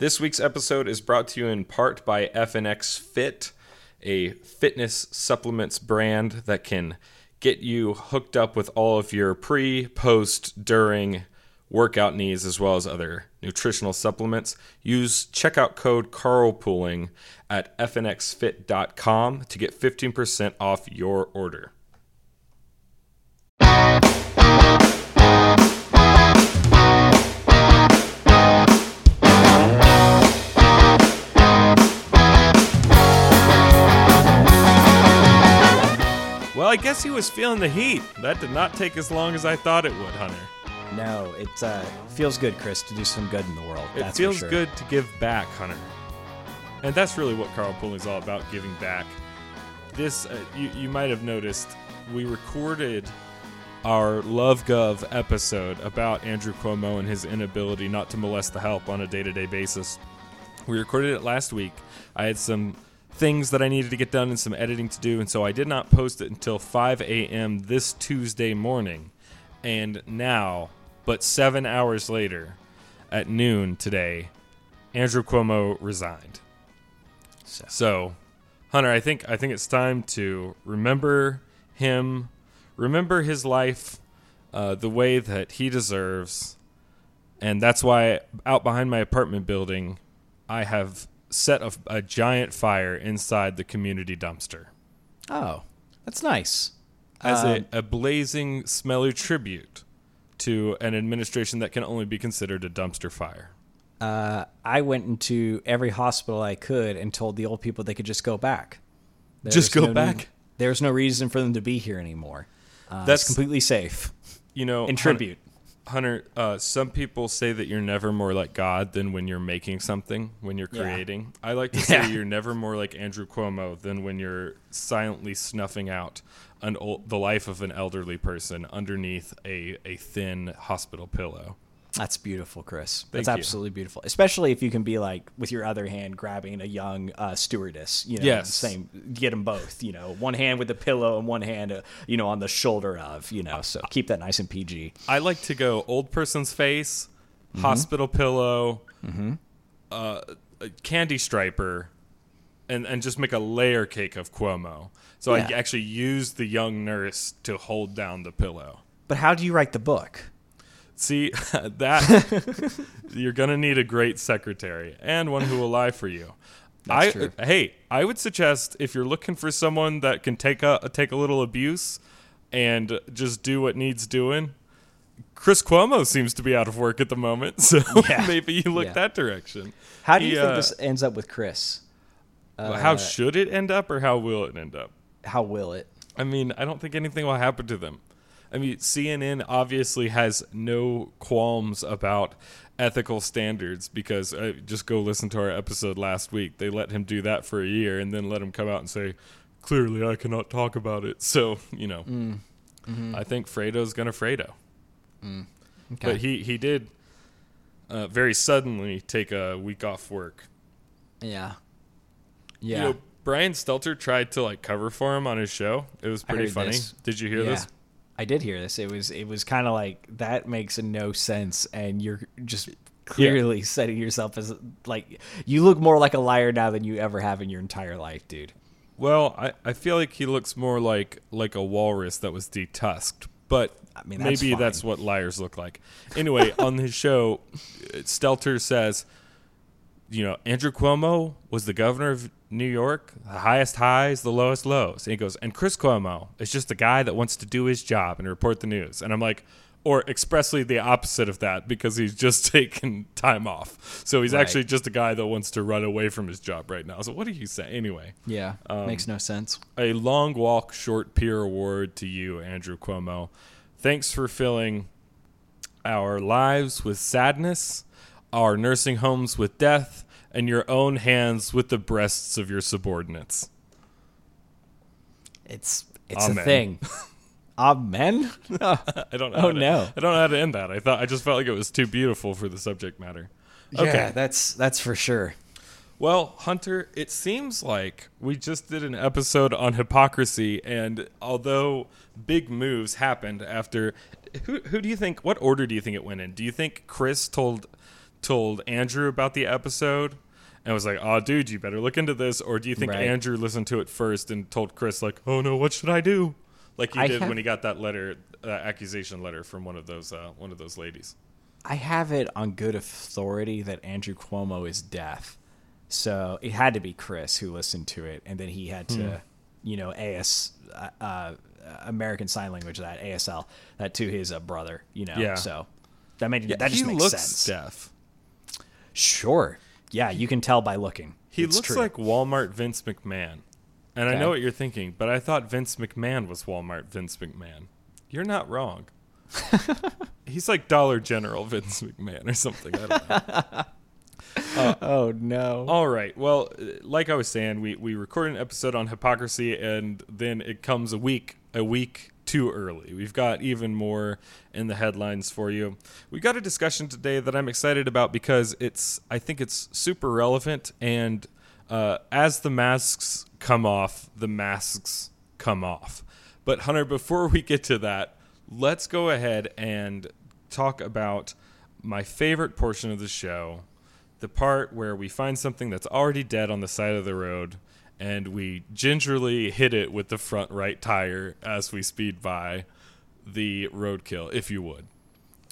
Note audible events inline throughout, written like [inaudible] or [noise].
This week's episode is brought to you in part by FNX Fit, a fitness supplements brand that can get you hooked up with all of your pre, post, during workout needs as well as other nutritional supplements. Use checkout code carpooling at fnxfit.com to get 15% off your order. I guess he was feeling the heat. That did not take as long as I thought it would, Hunter. No, it uh, feels good, Chris, to do some good in the world. It feels sure. good to give back, Hunter. And that's really what carpooling is all about, giving back. This, uh, you, you might have noticed, we recorded our Love Gov episode about Andrew Cuomo and his inability not to molest the help on a day to day basis. We recorded it last week. I had some things that I needed to get done and some editing to do, and so I did not post it until 5 a.m. this Tuesday morning. And now, but seven hours later, at noon today, Andrew Cuomo resigned. So- So, Hunter, I think I think it's time to remember him, remember his life, uh, the way that he deserves, and that's why out behind my apartment building, I have set a, a giant fire inside the community dumpster Oh, that's nice. as Um, a, a blazing, smelly tribute to an administration that can only be considered a dumpster fire. Uh, I went into every hospital I could and told the old people they could just go back. Just go no back? Need, there's no reason for them to be here anymore. Uh, That's- it's completely safe. You know, In tribute. Hunter, uh, some people say that you're never more like God than when you're making something, when you're Yeah. creating. I like to [laughs] Yeah. say you're never more like Andrew Cuomo than when you're silently snuffing out an old, the life of an elderly person underneath a, a thin hospital pillow. That's beautiful, Chris. Thank That's you. absolutely beautiful. Especially if you can be like with your other hand grabbing a young uh, stewardess. You know, Yes. same. Get them both. You know, one hand with the pillow and one hand, uh, you know, on the shoulder of. You know, so keep that nice and PG. I like to go old person's face, Mm-hmm. hospital pillow, uh, a candy striper, and, and just make a layer cake of Cuomo. So I actually use the young nurse to hold down the pillow. But how do you write the book? See [laughs] that you're gonna need a great secretary and one who will lie for you. That's I true. hey, I would suggest if you're looking for someone that can take a take a little abuse and just do what needs doing. Chris Cuomo seems to be out of work at the moment, [laughs] so Yeah. maybe you look Yeah. that direction. How do you He, think uh, this ends up with Chris? how should it end up, or how will it end up? How will it? I mean, I don't think anything will happen to them. I mean, CNN obviously has no qualms about ethical standards because uh, just go listen to our episode last week. They let him do that for a year and then let him come out and say, clearly I cannot talk about it. So, you know, I think Fredo's going to Fredo. But he, he did uh, very suddenly take a week off work. yeah, You yeah. know, Brian Stelter tried to like cover for him on his show. It was pretty funny. this. Did you hear yeah. this? I did hear this. It was it was kind of like that makes no sense, and you're just clearly setting yourself as like you look more like a liar now than you ever have in your entire life, dude. Well, I, I feel like he looks more like like a walrus that was detusked, but I mean, that's maybe fine. that's what liars look like. Anyway, on his show, [laughs] Stelter says, you know, Andrew Cuomo was the governor of New York, the highest highs, the lowest lows. And he goes, and Chris Cuomo is just a guy that wants to do his job and report the news. And I'm like, or expressly the opposite of that because he's just [laughs] taken time off. So he's Right. actually just a guy that wants to run away from his job right now. So what do you say? Anyway Yeah, Um, makes no sense. a long walk, short pier award to you, Andrew Cuomo. Thanks for filling our lives with sadness, our nursing homes with death, and your own hands with the breasts of your subordinates. It's it's a Amen. thing. [laughs] Amen. [laughs] I don't know. Oh, to- no. I don't know how to end that. I thought I just felt like it was too beautiful for the subject matter. Yeah, that's that's for sure. Well, Hunter, it seems like we just did an episode on hypocrisy, and although big moves happened after, who who do you think? What order do you think it went in? Do you think Chris told told Andrew about the episode and was like, "Oh, dude, you better look into this," or do you think Right. Andrew listened to it first and told Chris like, "Oh no, what should I do?" Like he I did have- when he got that letter, uh, accusation letter from one of those uh, one of those ladies. I have it on good authority that Andrew Cuomo is deaf. So it had to be Chris who listened to it, and then he had to, Hmm. you know, AS uh, uh, American Sign Language that ASL that to his uh, brother, you know. Yeah. So that made that just makes sense. deaf. Sure. Yeah, you can tell by looking. He It's looks true. like Walmart Vince McMahon. And I know what you're thinking, but I thought Vince McMahon was Walmart Vince McMahon. You're not wrong. [laughs] He's like Dollar General Vince McMahon or something. I don't know. [laughs] [laughs] Oh no. All right. Well, uh, like I was saying, we we recorded an episode on hypocrisy, and then it comes a week a week too early. We've got even more in the headlines for you. We got a discussion today that I'm excited about because it's I think it's super relevant, and uh, as the masks come off, the masks come off. But Hunter, before we get to that, let's go ahead and talk about my favorite portion of the show the part where we find something that's already dead on the side of the road and we gingerly hit it with the front right tire as we speed by the roadkill, if you would.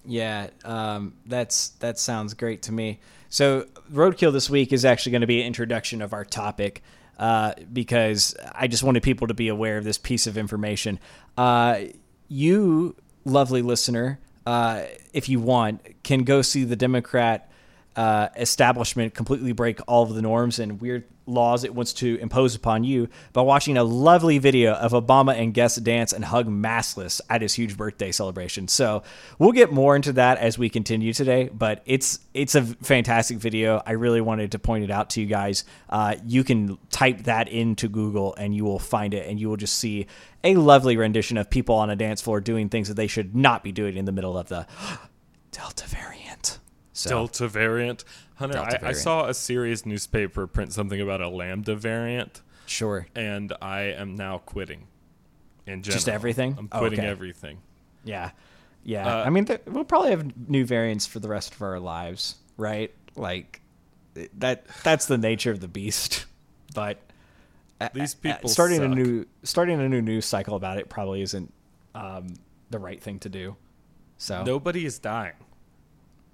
Yeah, um, that's that sounds great to me. So, roadkill this week is actually going to be an introduction of our topic uh, because I just wanted people to be aware of this piece of information. Uh, you, lovely listener, uh, if you want, can go see the Democrat uh, establishment completely break all of the norms and weird laws it wants to impose upon you by watching a lovely video of Obama and guests dance and hug maskless at his huge birthday celebration. So we'll get more into that as we continue today, but it's it's a fantastic video. I really wanted to point it out to you guys. Uh, you can type that into Google and you will find it, and you will just see a lovely rendition of people on a dance floor doing things that they should not be doing in the middle of the [gasps] Delta variant. So, Delta variant. Hunter, Delta I, I saw a serious newspaper print something about a Lambda variant, sure. and I am now quitting. In general. Just everything? I'm Oh, quitting okay. everything. Yeah, yeah. Uh, I mean, th- we'll probably have new variants for the rest of our lives, right? Like that. That's the nature of the beast. [laughs] But uh, These uh, people starting a new starting a new news cycle about it probably isn't um, the right thing to do. So Nobody is dying.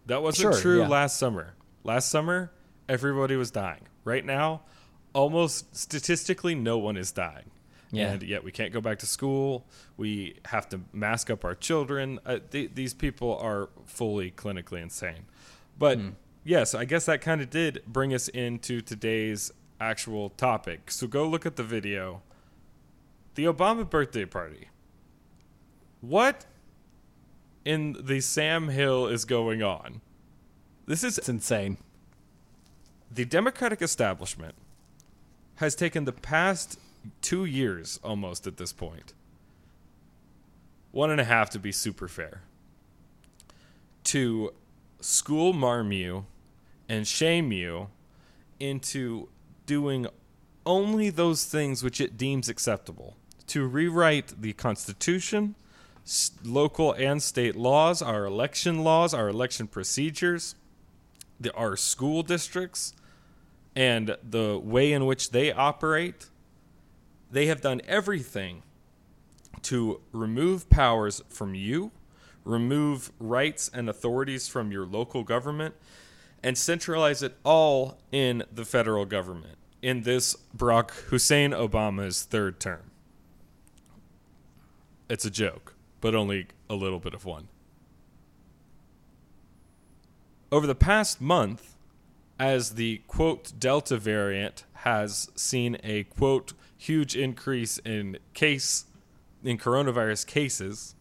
That wasn't Sure, true yeah. last summer. Last summer, everybody was dying. Right now, almost statistically, no one is dying. Yeah. And yet we can't go back to school. We have to mask up our children. Uh, th- these people are fully clinically insane. But Hmm. yes, I guess that kind of did bring us into today's actual topic. So go look at the video. The Obama birthday party. What in the Sam Hill is going on? This is it's insane. the Democratic establishment has taken the past two years almost at this point, one and a half to be super fair, to school marm you and shame you into doing only those things which it deems acceptable, to rewrite the Constitution, local and state laws, our election laws, our election procedures, the, our school districts, and the way in which they operate. They have done everything to remove powers from you, remove rights and authorities from your local government, and centralize it all in the federal government in this Barack Hussein Obama's third term. It's a joke, but only a little bit of one. Over the past month, as the quote Delta variant has seen a quote huge increase in case in coronavirus cases,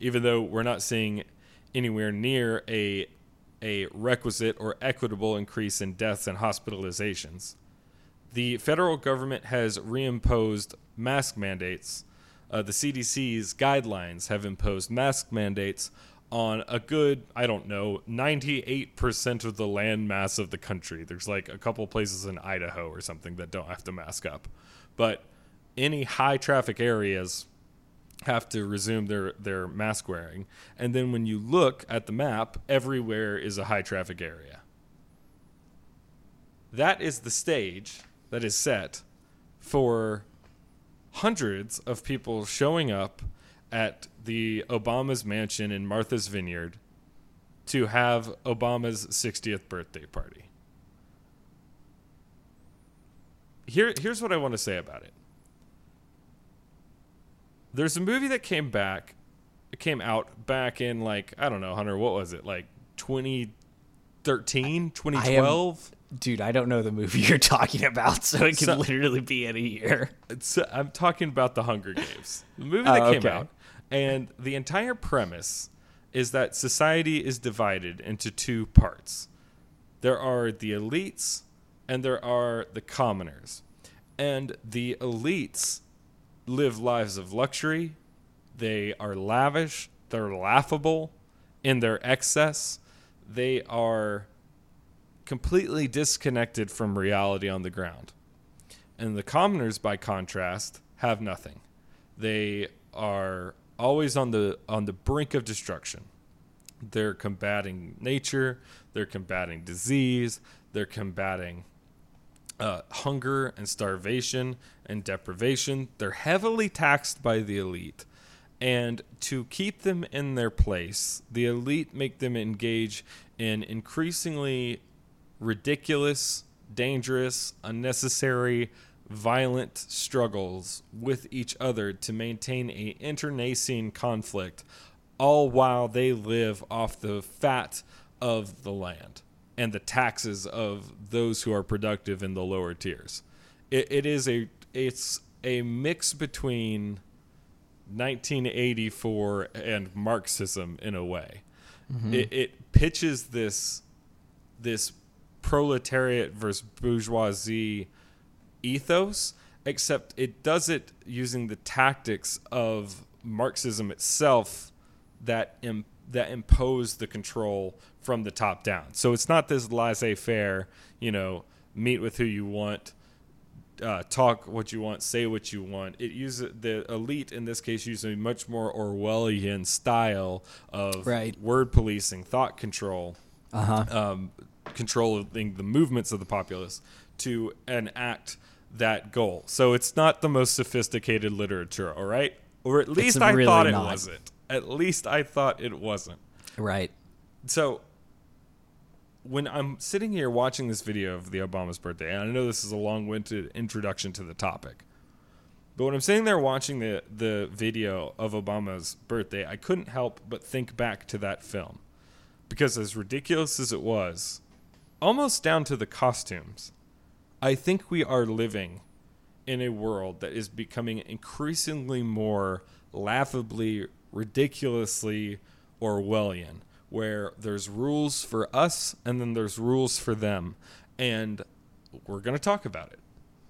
even though we're not seeing anywhere near a a requisite or equitable increase in deaths and hospitalizations. The federal government has reimposed mask mandates. Uh, the CDC's guidelines have imposed mask mandates on a good, I don't know, 98% of the land mass of the country. There's like a couple places in Idaho or something that don't have to mask up. But any high traffic areas, have to resume their their mask wearing. And then when you look at the map, everywhere is a high traffic area. That is the stage that is set for hundreds of people showing up at the Obama's mansion in Martha's Vineyard to have Obama's 60th birthday party. Here, here's what I want to say about it. There's a movie that came back, it came out back in like I don't know, Hunter. What was it like 2013, 2012? Dude, I don't know the movie [laughs] you're talking about, so it could So- literally be any year. It's, I'm talking about the Hunger Games, the movie Oh, that came okay. out, and the entire premise is that society is divided into two parts. There are the elites, and there are the commoners, and the elites live lives of luxury. They are lavish. They're laughable in their excess. They are completely disconnected from reality on the ground. And the commoners, by contrast, have nothing. They are always on the on the brink of destruction. They're combating nature. They're combating disease. They're combating uh, hunger and starvation and deprivation. They're heavily taxed by the elite. And to keep them in their place, the elite make them engage in increasingly ridiculous, dangerous, unnecessary, violent struggles with each other to maintain a internecine conflict, all while they live off the fat of the land and the taxes of those who are productive in the lower tiers. It, it is a it's a mix between 1984 and Marxism in a way. Mm-hmm. It, it pitches this this proletariat versus bourgeoisie ethos, except it does it using the tactics of Marxism itself that Im- that impose the control from the top down. So it's not this laissez-faire, you know, meet with who you want, uh, talk what you want, say what you want. It uses the elite in this case use a much more Orwellian style of Right. word policing, thought control, Uh huh. um, controlling the movements of the populace to enact that goal. So it's not the most sophisticated literature, all right? Or at least I really thought it not. wasn't. At least I thought it wasn't. Right. So when I'm sitting here watching this video of the Obama's birthday, and I know this is a long-winded introduction to the topic, but when I'm sitting there watching the the video of Obama's birthday, I couldn't help but think back to that film because as ridiculous as it was, almost down to the costumes, I think we are living in a world that is becoming increasingly more laughably, ridiculously Orwellian, where there's rules for us and then there's rules for them. And we're going to talk about it.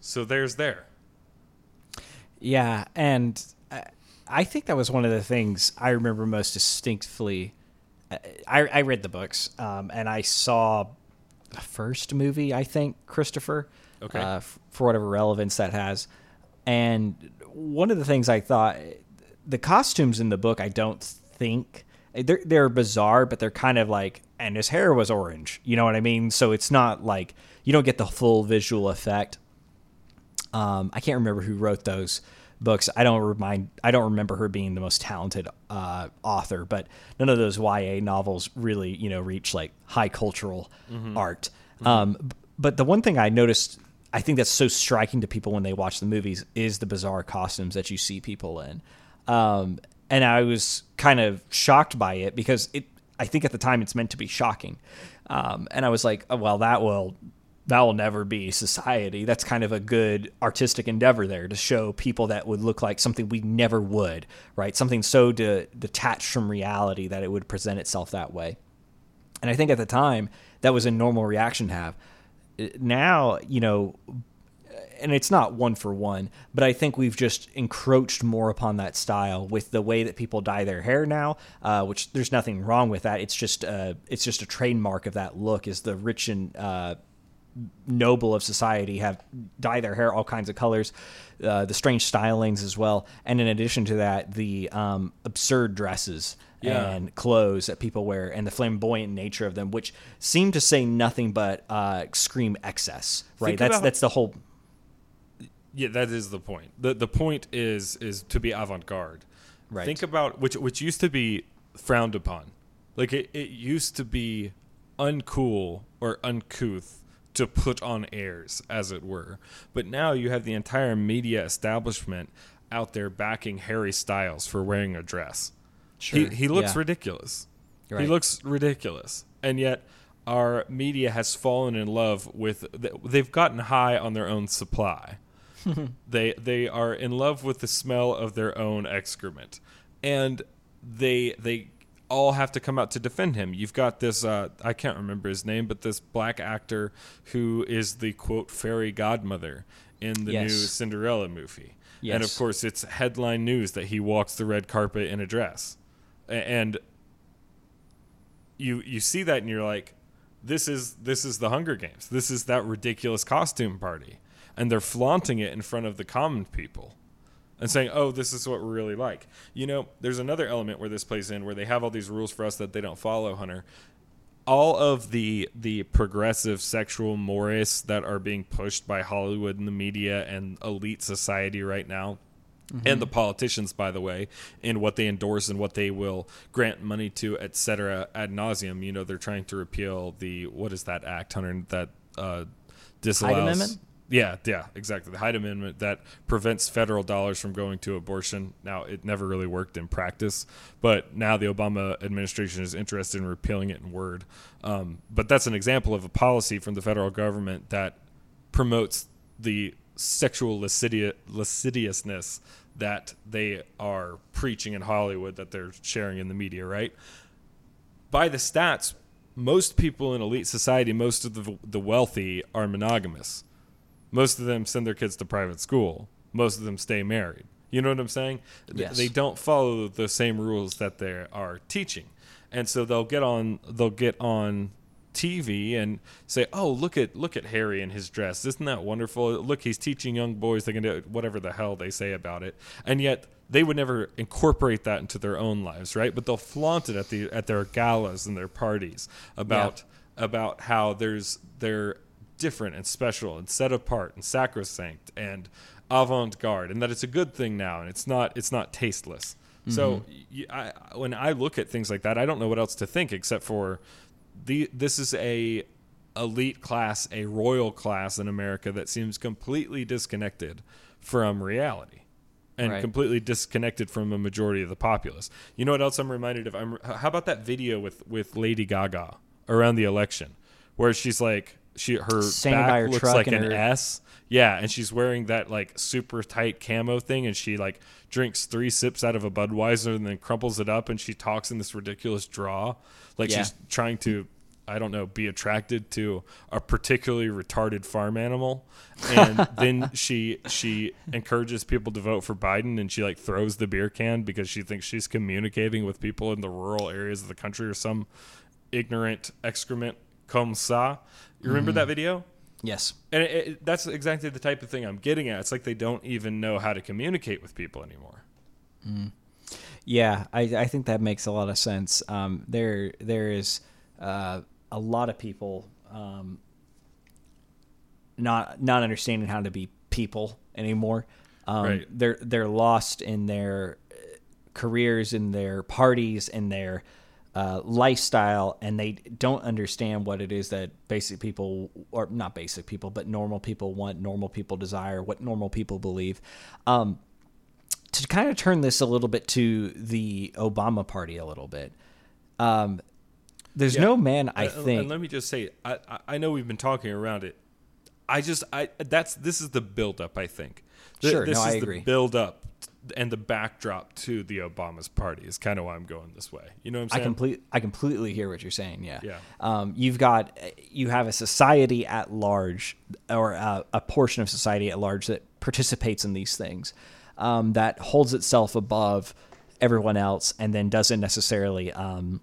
So there's there. Yeah, and I- I think that was one of the things I remember most distinctly. I, I read the books, um, and I saw first movie. I think Christopher, Okay. uh, f- for whatever relevance that has. And one of the things I thought, the costumes in the book, I don't think they're they're bizarre, but they're kind of like, and his hair was orange. You know what I mean? So it's not like you don't get the full visual effect. Um, I can't remember who wrote those books. I don't remind. I don't remember her being the most talented uh, author, but none of those YA novels really, you know, reach like high cultural art. Um, b- but the one thing I noticed, I think that's so striking to people when they watch the movies, is the bizarre costumes that you see people in. Um, and I was kind of shocked by it because it. I think at the time it's meant to be shocking, um, and I was like, oh, well, that will that will never be society. That's kind of a good artistic endeavor there to show people that would look like something we never would, right? Something so de- detached from reality that it would present itself that way. And I think at the time that was a normal reaction to have. Uh, Now, you know, and it's not one for one, but I think we've just encroached more upon that style with the way that people dye their hair now. Uh, which there's nothing wrong with that. It's just uh, it's just a trademark of that look is the rich and uh, noble of society have dye their hair all kinds of colors, uh, the strange stylings as well, and in addition to that, the um, absurd dresses Yeah. and clothes that people wear and the flamboyant nature of them, which seem to say nothing but uh, scream excess. Right? Think that's about- that's the whole. Yeah, that is the point. the The point is is to be avant garde. Right. Think about which which used to be frowned upon. Like it, it used to be uncool or uncouth to put on airs, as it were. But now you have the entire media establishment out there backing Harry Styles for wearing a dress. Sure, He he looks yeah. ridiculous. He looks ridiculous. And yet our media has fallen in love with they've gotten high on their own supply. [laughs] they they are in love with the smell of their own excrement. And they they all have to come out to defend him. You've got this uh, I can't remember his name, but this black actor who is the quote fairy godmother in the new Cinderella movie. And of course it's headline news that he walks the red carpet in a dress. And you you see that and you're like this is this is the Hunger Games. This is that ridiculous costume party. And they're flaunting it in front of the common people and saying, "Oh, this is what we're really like." You know, there's another element where this plays in where they have all these rules for us that they don't follow, Hunter. All of the the progressive sexual mores that are being pushed by Hollywood and the media and elite society right now, and the politicians, by the way, in what they endorse and what they will grant money to, et cetera, ad nauseum. You know, they're trying to repeal the what is that act, Hunter, that uh, disallows. Yeah, yeah, exactly. The Hyde Amendment that prevents federal dollars from going to abortion. Now, it never really worked in practice, but now the Obama administration is interested in repealing it in word. Um, but that's an example of a policy from the federal government that promotes the sexual lascivi- lasciviousness that they are preaching in Hollywood, that they're sharing in the media, right? By the stats, most people in elite society, most of the, the wealthy, are monogamous. Most of them send their kids to private school. Most of them stay married. You know what I'm saying? Yes. They don't follow the same rules that they are teaching, and so they'll get on they'll get on TV and say, "Oh, look at look at Harry in his dress. Isn't that wonderful? Look, he's teaching young boys they can do whatever the hell they say about it." And yet they would never incorporate that into their own lives, right? But they'll flaunt it at the at their galas and their parties about about how there's they're different and special and set apart and sacrosanct and avant-garde and that it's a good thing now and it's not it's not tasteless. So mm-hmm. y I when i look at things like that i don't know what else to think except for the this is a elite class a royal class in america that seems completely disconnected from reality and Right. completely disconnected from a majority of the populace. You know what else i'm reminded of? I'm how about that video with with lady gaga around the election where she's like she her Standing by back her looks truck like and an her- S. Yeah, and she's wearing that like super tight camo thing, and she like drinks three sips out of a Budweiser and then crumples it up, and she talks in this ridiculous draw, like Yeah. she's trying to, I don't know, be attracted to a particularly retarded farm animal, and [laughs] then she she encourages people to vote for Biden, and she like throws the beer can because she thinks she's communicating with people in the rural areas of the country or some ignorant excrement comme ça. You remember that video? Yes. And it, it, that's exactly the type of thing I'm getting at. It's like they don't even know how to communicate with people anymore. Yeah, I, I think that makes a lot of sense. Um, there there is uh, a lot of people um, not not understanding how to be people anymore. Um, Right. They're they're lost in their uh, careers, in their parties, in their uh, lifestyle, and they don't understand what it is that basic people, or not basic people, but normal people want, normal people desire, what normal people believe. Um, to kind of turn this a little bit to the Obama party a little bit. Um, there's no man, I And- and think. let me just say, I, I I know we've been talking around it. I just I that's this is the build up. I think. Th- Sure, This no, is I the agree. build up and the backdrop to the Obama's party is kind of why I'm going this way. You know what I'm I saying? complete, I completely hear what you're saying. Yeah. Yeah. Um, you've got, you have a society at large, or a, a portion of society at large that participates in these things, um, that holds itself above everyone else, and then doesn't necessarily um,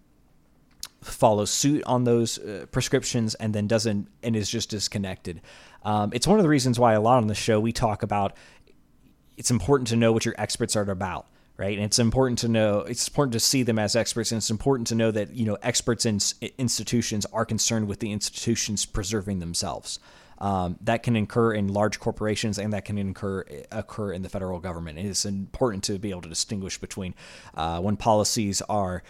follows suit on those uh, prescriptions and then doesn't and is just disconnected. Um, it's one of the reasons why a lot on the show we talk about it's important to know what your experts are about right and it's important to know it's important to see them as experts and it's important to know that you know experts in institutions are concerned with the institutions preserving themselves um, that can occur in large corporations and that can incur, occur in the federal government. It is important to be able to distinguish between uh, when policies are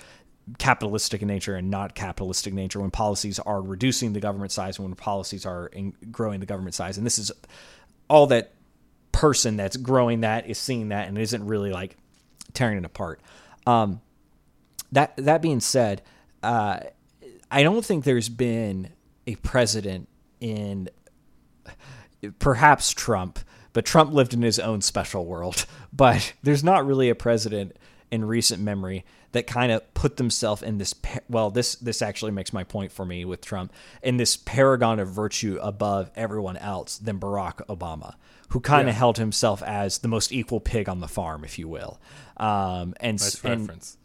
capitalistic in nature and not capitalistic nature, when policies are reducing the government size and when policies are growing the government size. And this is all that person that's growing that is seeing that and isn't really like tearing it apart. Um, that that being said, uh, I don't think there's been a president in perhaps Trump, but Trump lived in his own special world. [laughs] But there's not really a president in recent memory that kind of put themselves in this well this this actually makes my point for me with Trump in this paragon of virtue above everyone else than Barack Obama who kind of yeah. held himself as the most equal pig on the farm if you will. Um, and nice and, reference.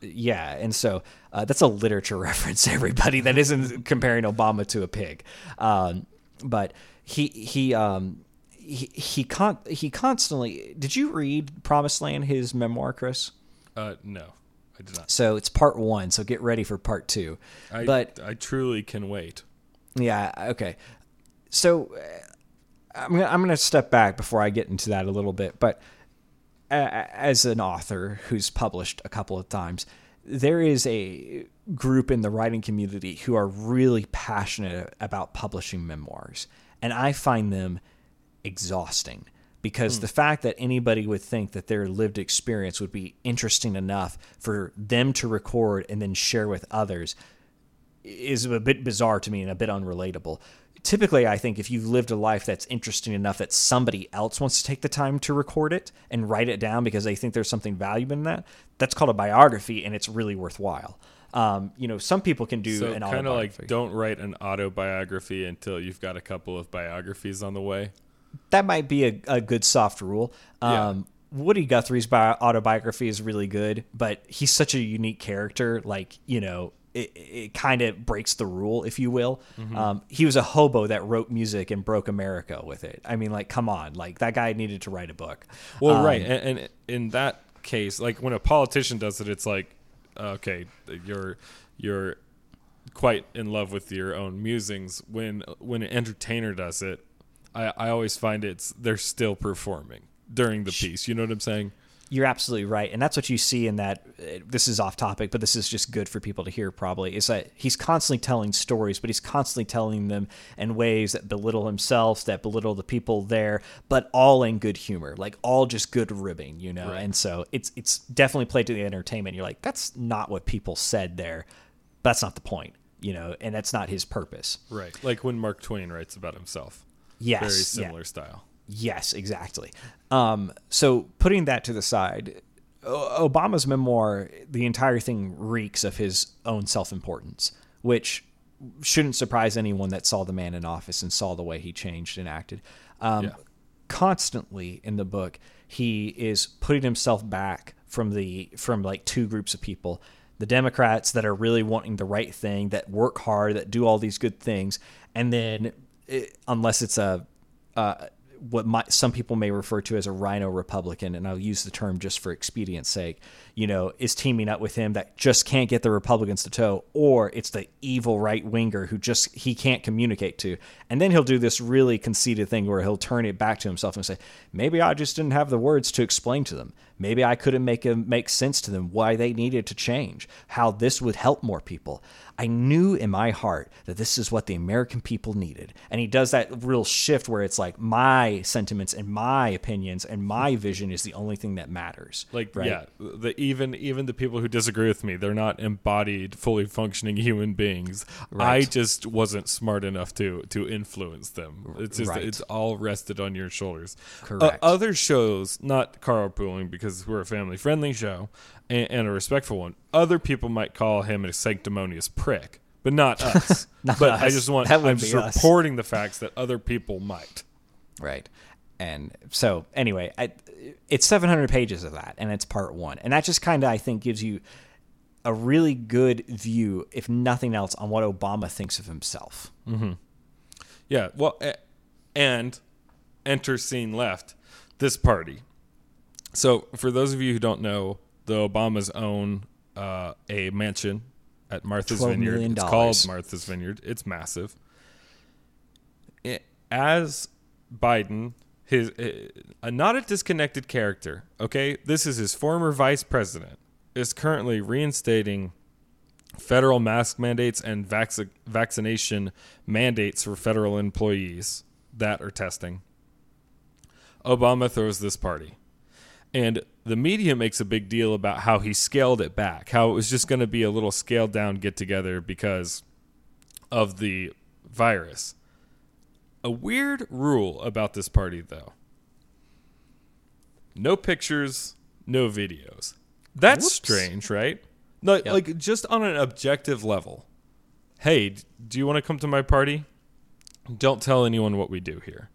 Yeah and so uh, that's a literature [laughs] reference everybody that isn't comparing Obama to a pig. Um, but he he um he he con- he constantly did you read Promised Land his memoir Chris? Uh no I did not. So it's part 1 so get ready for part 2 I, but I truly can wait. Yeah okay. So uh, I'm gonna, I'm going to step back before I get into that a little bit but as an author who's published a couple of times there is a group in the writing community who are really passionate about publishing memoirs and I find them exhausting because mm. the fact that anybody would think that their lived experience would be interesting enough for them to record and then share with others is a bit bizarre to me and a bit unrelatable. Typically, I think if you've lived a life that's interesting enough that somebody else wants to take the time to record it and write it down because they think there's something valuable in that, that's called a biography and it's really worthwhile. Um, you know, some people can do so an kind of like don't write an autobiography until you've got a couple of biographies on the way. That might be a, a good soft rule. Um, yeah. Woody Guthrie's bi- autobiography is really good, but he's such a unique character. Like you know, it, it kind of breaks the rule, if you will. Mm-hmm. Um, he was a hobo that wrote music and broke America with it. I mean, like, come on, like that guy needed to write a book. Well, um, right, and, and in that case, like when a politician does it, it's like okay, you're you're quite in love with your own musings. When when an entertainer does it, I, I always find it's they're still performing during the piece. You know what I'm saying? You're absolutely right, and that's what you see in that. Uh, this is off topic, but this is just good for people to hear. Probably is that he's constantly telling stories, but he's constantly telling them in ways that belittle himself, that belittle the people there, but all in good humor, like all just good ribbing, you know. Right. And so it's it's definitely played to the entertainment. You're like, that's not what people said there. That's not the point, you know, and that's not his purpose. Right, like when Mark Twain writes about himself. Yes, very similar yeah. style. Yes, exactly. Um, so putting that to the side, Obama's memoir, the entire thing reeks of his own self importance, which shouldn't surprise anyone that saw the man in office and saw the way he changed and acted. Um, yeah. Constantly in the book, he is putting himself back from the from like two groups of people the Democrats that are really wanting the right thing, that work hard, that do all these good things, and then it, unless it's a uh, what my, some people may refer to as a RINO Republican, and I'll use the term just for expedience sake, you know, is teaming up with him that just can't get the Republicans to toe, or it's the evil right winger who just he can't communicate to. And then he'll do this really conceited thing where he'll turn it back to himself and say, maybe I just didn't have the words to explain to them. Maybe I couldn't make make sense to them why they needed to change, how this would help more people. I knew in my heart that this is what the American people needed. And he does that real shift where it's like my sentiments and my opinions and my vision is the only thing that matters. Like right? yeah, the even even the people who disagree with me, they're not embodied, fully functioning human beings. Right. I just wasn't smart enough to to influence them. It's just right. it's all rested on your shoulders. Correct. Uh, other shows, not carpooling because we're a family friendly show, and, and, a respectful one. Other people might call him a sanctimonious prick, but not [laughs] us. not but us. I just want I'm just us. reporting the facts that other people might. Right. And so anyway, I, it's 700 pages of that, and it's part one, and that just kind of I think gives you a really good view, if nothing else, on what Obama thinks of himself. Mm-hmm. Yeah, well, and enter scene left this party. So, for those of you who don't know, the Obamas own uh, a mansion at Martha's $12 Vineyard. million It's called Martha's Vineyard. It's massive. I- As Biden, his uh, not a disconnected character. Okay, this is his former vice president is currently reinstating federal mask mandates and vac- vaccination mandates for federal employees that are testing. Obama throws this party. And the media makes a big deal about how he scaled it back, how it was just going to be a little scaled down get together because of the virus. A weird rule about this party, though no pictures, no videos. That's Whoops. strange, right? No, Yep. like just on an objective level. Hey, do you want to come to my party? Don't tell anyone what we do here.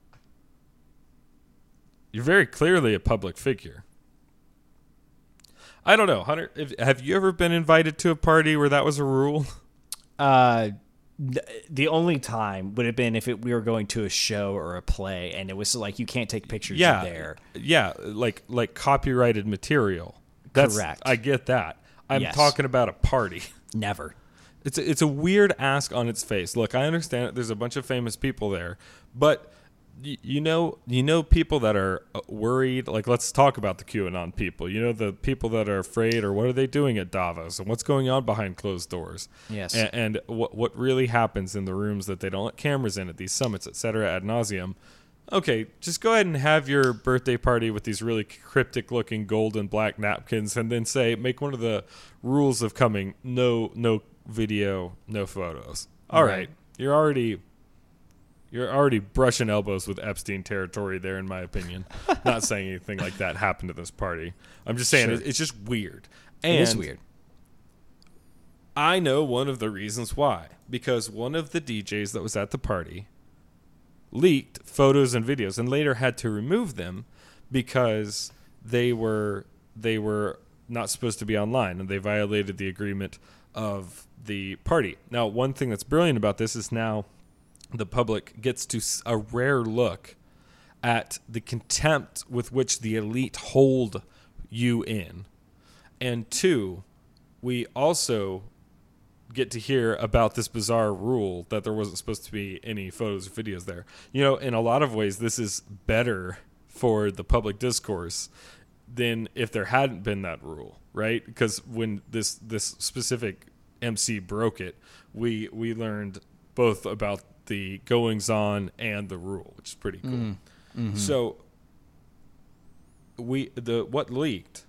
You're very clearly a public figure. I don't know, Hunter. If, have you ever been invited to a party where that was a rule? [laughs] Uh, the only time would have been if it, we were going to a show or a play, and it was like you can't take pictures yeah, there. Yeah, like like copyrighted material. That's, Correct. I get that. I'm Yes. talking about a party. [laughs] Never. It's a, it's a weird ask on its face. Look, I understand it. There's a bunch of famous people there, but you know, you know, people that are uh, worried. Like, let's talk about the QAnon people. You know, the people that are afraid, or what are they doing at Davos, and what's going on behind closed doors. Yes. and, and what what really happens in the rooms that they don't let cameras in at these summits, et cetera, ad nauseum. Okay, just go ahead and have your birthday party with these really cryptic looking gold and black napkins and then say make one of the rules of coming no no video, no photos. All right. Right. You're already you're already brushing elbows with Epstein territory there in my opinion. [laughs] Not saying anything like that happened at this party. I'm just saying Sure. it's just weird. And it is weird. I know one of the reasons why. Because one of the DJs that was at the party leaked photos and videos and later had to remove them because they were they were not supposed to be online and they violated the agreement of the party. Now, one thing that's brilliant about this is now the public gets to a rare look at the contempt with which the elite hold you in. And two, we also get to hear about this bizarre rule that there wasn't supposed to be any photos or videos there. You know, in a lot of ways, this is better for the public discourse than if there hadn't been that rule, right? Because when this this specific MC broke it, we we learned both about the goings on and the rule, which is pretty cool. Mm. Mm-hmm. So we the what leaked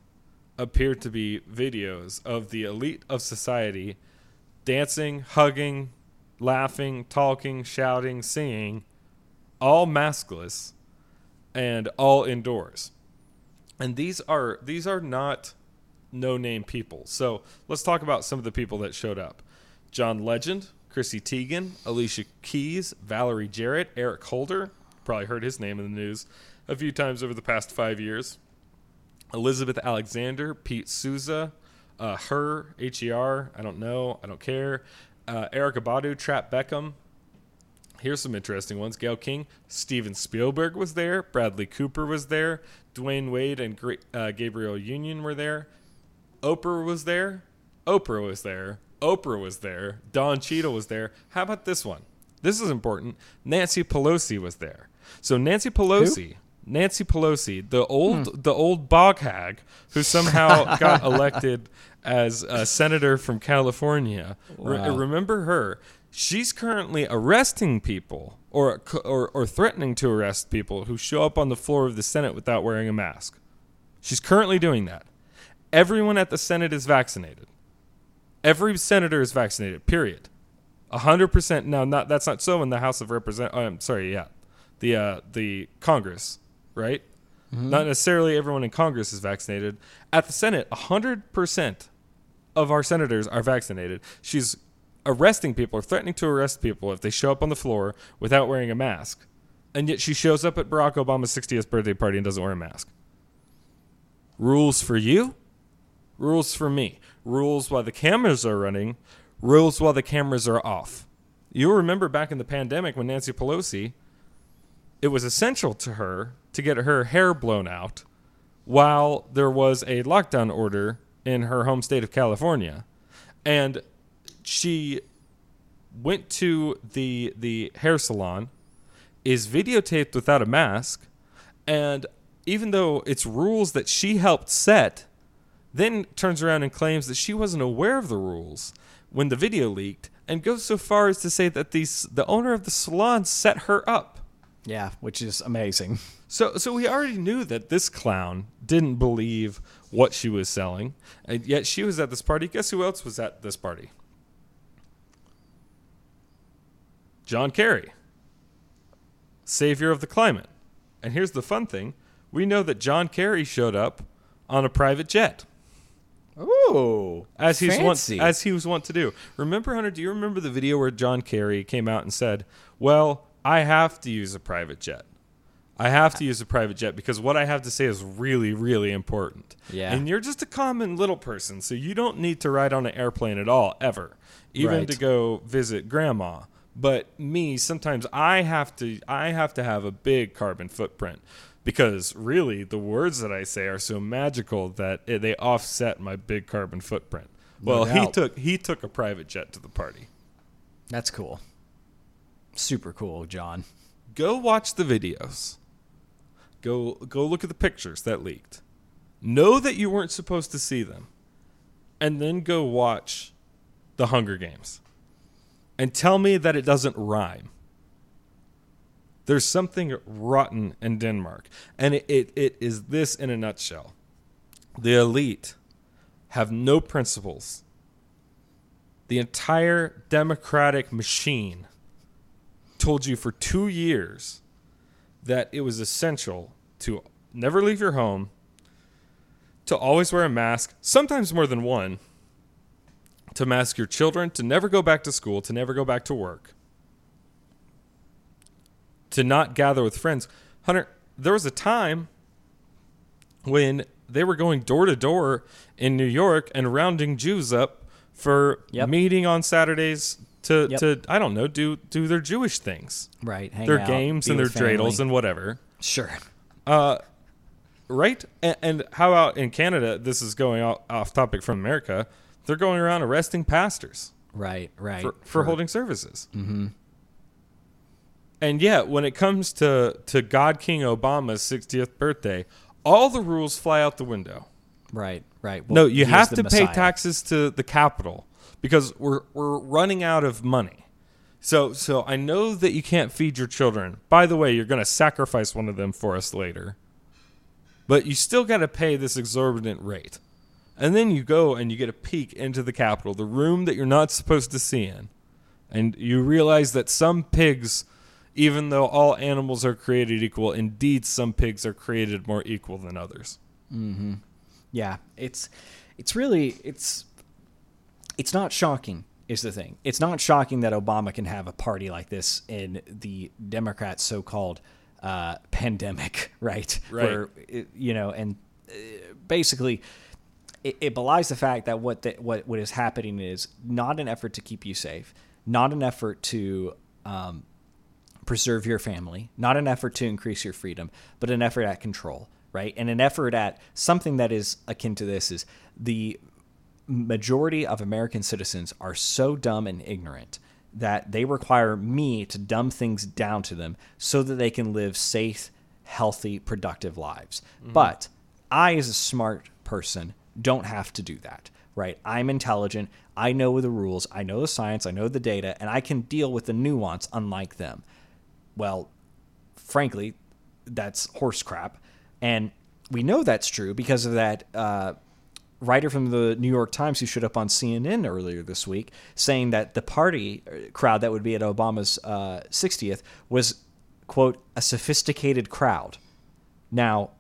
appeared to be videos of the elite of society dancing, hugging, laughing, talking, shouting, singing, all maskless and all indoors. And these are these are not no name people. So let's talk about some of the people that showed up. John Legend, Chrissy Teigen, Alicia Keys, Valerie Jarrett, Eric Holder, probably heard his name in the news a few times over the past five years. Elizabeth Alexander, Pete Souza, uh, her, H E R, I don't know, I don't care. Uh, Erykah Badu, Trap Beckham. Here's some interesting ones. Gayle King, Steven Spielberg was there. Bradley Cooper was there. Dwyane Wade and uh, Gabrielle Union were there. Oprah was there. Oprah was there. Oprah was there. Don Cheadle was there. How about this one? This is important. Nancy Pelosi was there. So Nancy Pelosi, Nancy Pelosi, the old hmm. the old bog hag who somehow [laughs] got elected as a senator from California. Re- remember her? She's currently arresting people or, or or threatening to arrest people who show up on the floor of the Senate without wearing a mask. She's currently doing that. Everyone at the Senate is vaccinated. Every senator is vaccinated. Period. A hundred percent. Now, not that's not so in the House of Represent. oh, I'm sorry. Yeah, the uh, the Congress, right? Not necessarily everyone in Congress is vaccinated. At the Senate, a hundred percent of our senators are vaccinated. She's arresting people or threatening to arrest people if they show up on the floor without wearing a mask, and yet she shows up at Barack Obama's 60th birthday party and doesn't wear a mask. Rules for you? Rules for me, rules while the cameras are running, rules while the cameras are off. You'll remember back in the pandemic when Nancy Pelosi, it was essential to her to get her hair blown out while there was a lockdown order in her home state of California. And she went to the the hair salon, is videotaped without a mask, and even though it's rules that she helped set, then turns around and claims that she wasn't aware of the rules when the video leaked and goes so far as to say that these the owner of the salon set her up. Yeah, which is amazing. So so we already knew that this clown didn't believe what she was selling, and yet she was at this party. Guess who else was at this party? John Kerry, savior of the climate. And here's the fun thing: we know that John Kerry showed up on a private jet Ooh, as he's fancy. wont, as he was wont to do. Remember, Hunter? Do you remember the video where John Kerry came out and said, "Well, I have to use a private jet. I have to use a private jet because what I have to say is really, really important." Yeah. And you're just a common little person, so you don't need to ride on an airplane at all, ever, even Right. to go visit grandma. But me, sometimes I have to. I have to have a big carbon footprint. Because really, the words that I say are so magical that it, they offset my big carbon footprint. No Well, he took he took a private jet to the party. That's cool. Super cool, John. Go watch the videos. Go go look at the pictures that leaked. Know that you weren't supposed to see them. And then go watch the Hunger Games. And tell me that it doesn't rhyme. There's something rotten in Denmark. And it, it, it is this in a nutshell. The elite have no principles. The entire democratic machine told you for two years that it was essential to never leave your home, to always wear a mask, sometimes more than one, to mask your children, to never go back to school, to never go back to work, to not gather with friends. Hunter, there was a time when they were going door to door in New York and rounding Jews up for Yep. meeting on Saturdays to, Yep. to I don't know do do their Jewish things, Right. Hang their out, games and their family. dreidels and whatever. Sure. Uh, right? And, and how about in Canada? This is going off, off topic from America. They're going around arresting pastors Right. Right. for, for holding services. Mm-hmm. And yet, when it comes to, to God King Obama's 60th birthday, all the rules fly out the window. Right. Right. no, you have to pay taxes to the capital because we're we're running out of money. So so I know that you can't feed your children. By the way, you're going to sacrifice one of them for us later. But you still got to pay this exorbitant rate. And then you go and you get a peek into the capital, the room that you're not supposed to see in. And you realize that some pigs even though all animals are created equal, indeed some pigs are created more equal than others. Yeah, it's it's really it's it's not shocking is the thing. It's not shocking that Obama can have a party like this in the Democrats' so-called uh, pandemic, [laughs] right? Right. Where you know, and uh, basically. It, it belies the fact that what the, what what is happening is not an effort to keep you safe, not an effort to um, preserve your family, not an effort to increase your freedom, but an effort at control, right? And an effort at something that is akin to this is the majority of American citizens are so dumb and ignorant that they require me to dumb things down to them so that they can live safe, healthy, productive lives. Mm-hmm. But I, as a smart person, don't have to do that, right? I'm intelligent. I know the rules. I know the science. I know the data, and I can deal with the nuance unlike them. Well, frankly, that's horse crap. And we know that's true because of that uh, writer from the New York Times who showed up on CNN earlier this week saying that the party uh, crowd that would be at Obama's uh, 60th was, quote, a sophisticated crowd. Now,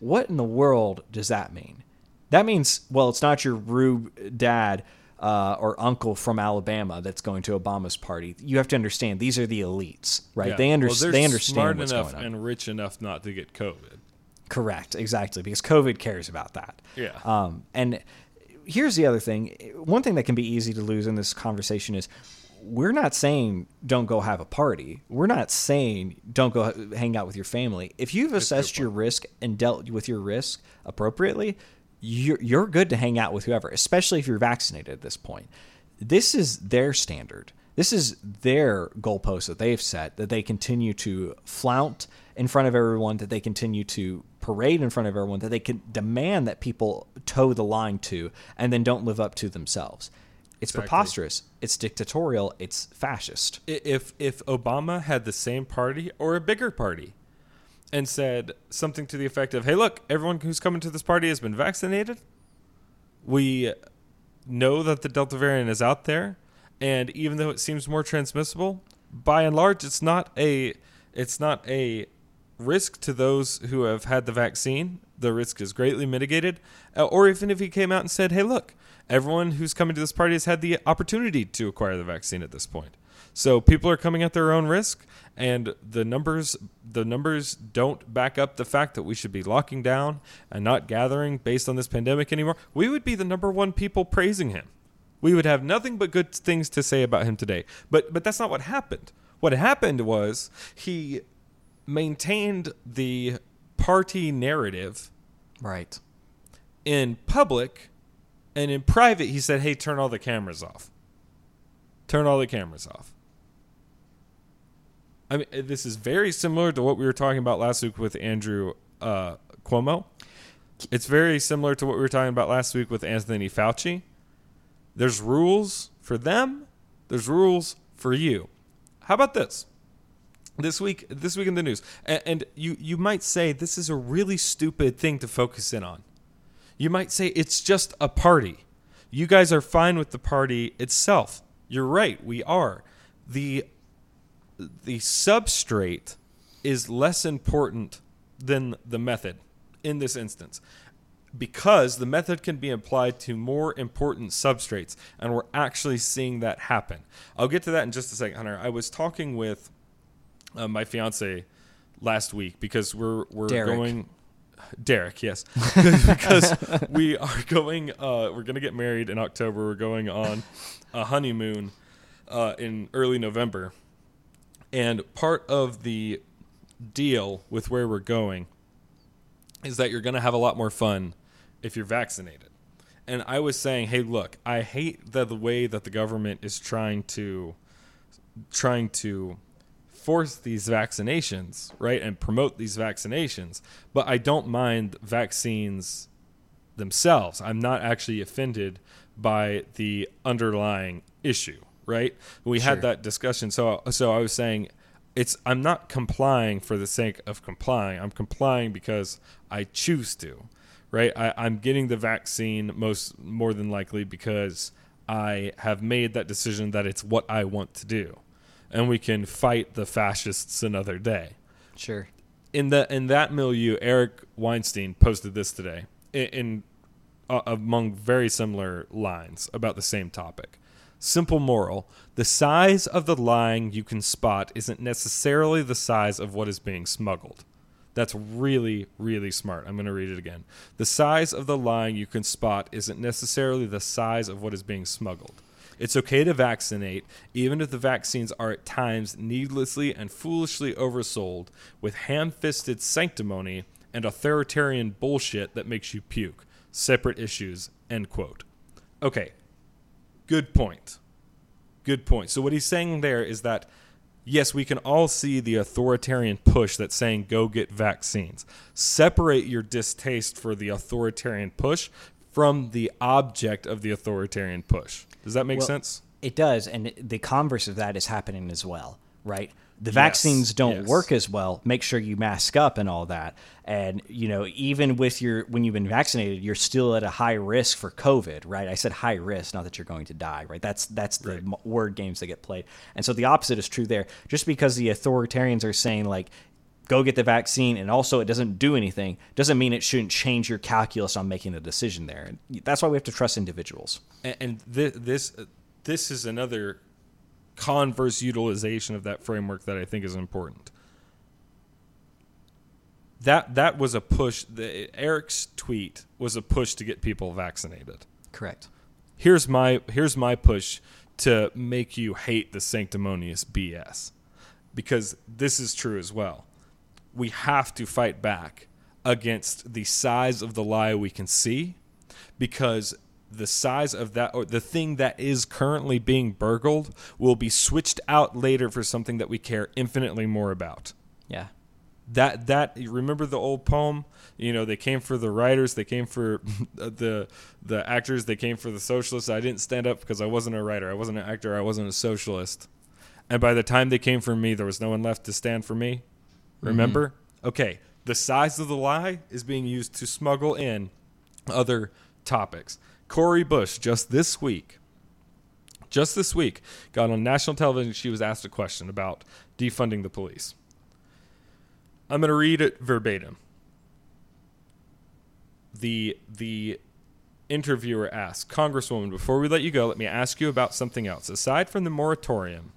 what in the world does that mean? That means, well, it's not your rube dad uh, or uncle from Alabama that's going to Obama's party. You have to understand these are the elites, right? Yeah. They, under- Well, they're understand smart what's enough going on. and rich enough not to get COVID. Correct, exactly, because COVID cares about that. Yeah. Um, and here's the other thing. One thing that can be easy to lose in this conversation is we're not saying don't go have a party. We're not saying don't go hang out with your family. If you've assessed your risk and dealt with your risk appropriately, you're, you're good to hang out with whoever, especially if you're vaccinated at this point. This is their standard. This is their goalpost that they've set that they continue to flaunt in front of everyone, that they continue to parade in front of everyone, that they can demand that people toe the line to and then don't live up to themselves. It's exactly. preposterous. It's dictatorial. It's fascist. If if Obama had the same party or a bigger party, and said something to the effect of, "Hey, look, everyone who's coming to this party has been vaccinated. We know that the Delta variant is out there, and even though it seems more transmissible, by and large, it's not a it's not a risk to those who have had the vaccine. The risk is greatly mitigated. Uh, or even if he came out and said, "Hey, look." everyone who's coming to this party has had the opportunity to acquire the vaccine at this point. So people are coming at their own risk, and the numbers the numbers don't back up the fact that we should be locking down and not gathering based on this pandemic anymore. We would be the number one people praising him. We would have nothing but good things to say about him today. But but that's not what happened. What happened was he maintained the party narrative right in public and in private, he said, hey, turn all the cameras off. Turn all the cameras off. I mean, this is very similar to what we were talking about last week with Andrew uh, Cuomo. It's very similar to what we were talking about last week with Anthony Fauci. There's rules for them, there's rules for you. How about this? This week, this week in the news, and, and you you might say this is a really stupid thing to focus in on. You might say it's just a party. You guys are fine with the party itself. You're right, we are. The the substrate is less important than the method in this instance because the method can be applied to more important substrates and we're actually seeing that happen. I'll get to that in just a second, Hunter. I was talking with uh, my fiance last week because we're we're Derek. going Derek, yes, [laughs] [laughs] because we are going. Uh, we're going to get married in October. We're going on a honeymoon uh, in early November, and part of the deal with where we're going is that you're going to have a lot more fun if you're vaccinated. And I was saying, hey, look, I hate the, the way that the government is trying to trying to force these vaccinations, right, and promote these vaccinations. But I don't mind vaccines themselves. I'm not actually offended by the underlying issue, right? We sure. had that discussion. So so I was saying it's I'm not complying for the sake of complying. I'm complying because I choose to, right? I, I'm getting the vaccine most more than likely because I have made that decision that it's what I want to do and we can fight the fascists another day. Sure. In the in that milieu, Eric Weinstein posted this today in, in uh, among very similar lines about the same topic. Simple moral: the size of the lying you can spot isn't necessarily the size of what is being smuggled. That's really, really smart. I'm going to read it again. The size of the lying you can spot isn't necessarily the size of what is being smuggled. It's okay to vaccinate, even if the vaccines are at times needlessly and foolishly oversold with ham fisted sanctimony and authoritarian bullshit that makes you puke. Separate issues. End quote. Okay. Good point. Good point. So, what he's saying there is that yes, we can all see the authoritarian push that's saying go get vaccines. Separate your distaste for the authoritarian push from the object of the authoritarian push. Does that make well, sense? It does, and the converse of that is happening as well, right? The yes, vaccines don't yes. work as well. Make sure you mask up and all that. And you know, even with your when you've been vaccinated, you're still at a high risk for COVID, right? I said high risk, not that you're going to die, right? That's that's the right. word games that get played. And so the opposite is true there. Just because the authoritarians are saying like go get the vaccine and also it doesn't do anything doesn't mean it shouldn't change your calculus on making the decision there and that's why we have to trust individuals and, and this, this this is another converse utilization of that framework that i think is important that that was a push the, eric's tweet was a push to get people vaccinated Correct. Here's my here's my push to make you hate the sanctimonious BS. Because this is true as well. We have to fight back against the size of the lie we can see because the size of that or the thing that is currently being burgled will be switched out later for something that we care infinitely more about. Yeah. that that you remember the old poem? You know they came for the writers they came for [laughs] the the actors they came for the socialists. I didn't stand up because i wasn't a writer i wasn't an actor i wasn't a socialist. And by the time they came for me there was no one left to stand for me. Mm-hmm. Remember? Okay the size of the lie is being used to smuggle in other topics Cori Bush just this week just this week got on national television she was asked a question about defunding the police I'm going to read it verbatim. The the interviewer asked, "Congresswoman, before we let you go, let me ask you about something else. Aside from the moratorium,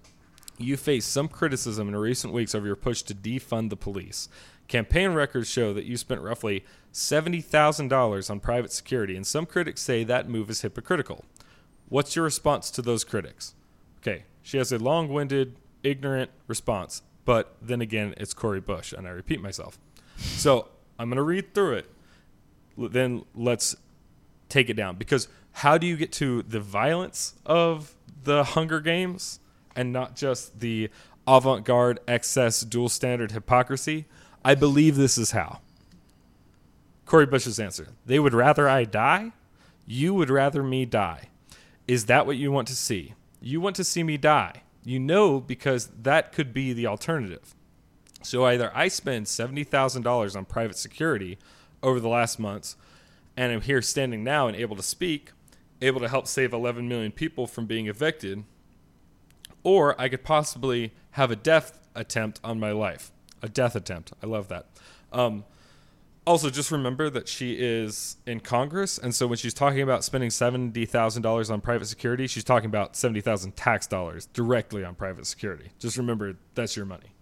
you faced some criticism in recent weeks over your push to defund the police. Campaign records show that you spent roughly $70,000 on private security, and some critics say that move is hypocritical. What's your response to those critics?" Okay, she has a long-winded, ignorant response, but then again, it's Cori Bush, and I repeat myself. So I'm going to read through it. Then let's take it down because how do you get to the violence of the Hunger Games and not just the avant-garde excess dual standard hypocrisy? I believe this is how. Cori Bush's answer: They would rather I die. You would rather me die. Is that what you want to see? You want to see me die. You know because that could be the alternative. So either I spend $70,000 on private security over the last months and I'm here standing now and able to speak, able to help save 11 million people from being evicted, or I could possibly have a death attempt on my life. A death attempt. I love that. Um, also, just remember that she is in Congress, and so when she's talking about spending seventy thousand dollars on private security, she's talking about seventy thousand tax dollars directly on private security. Just remember that's your money.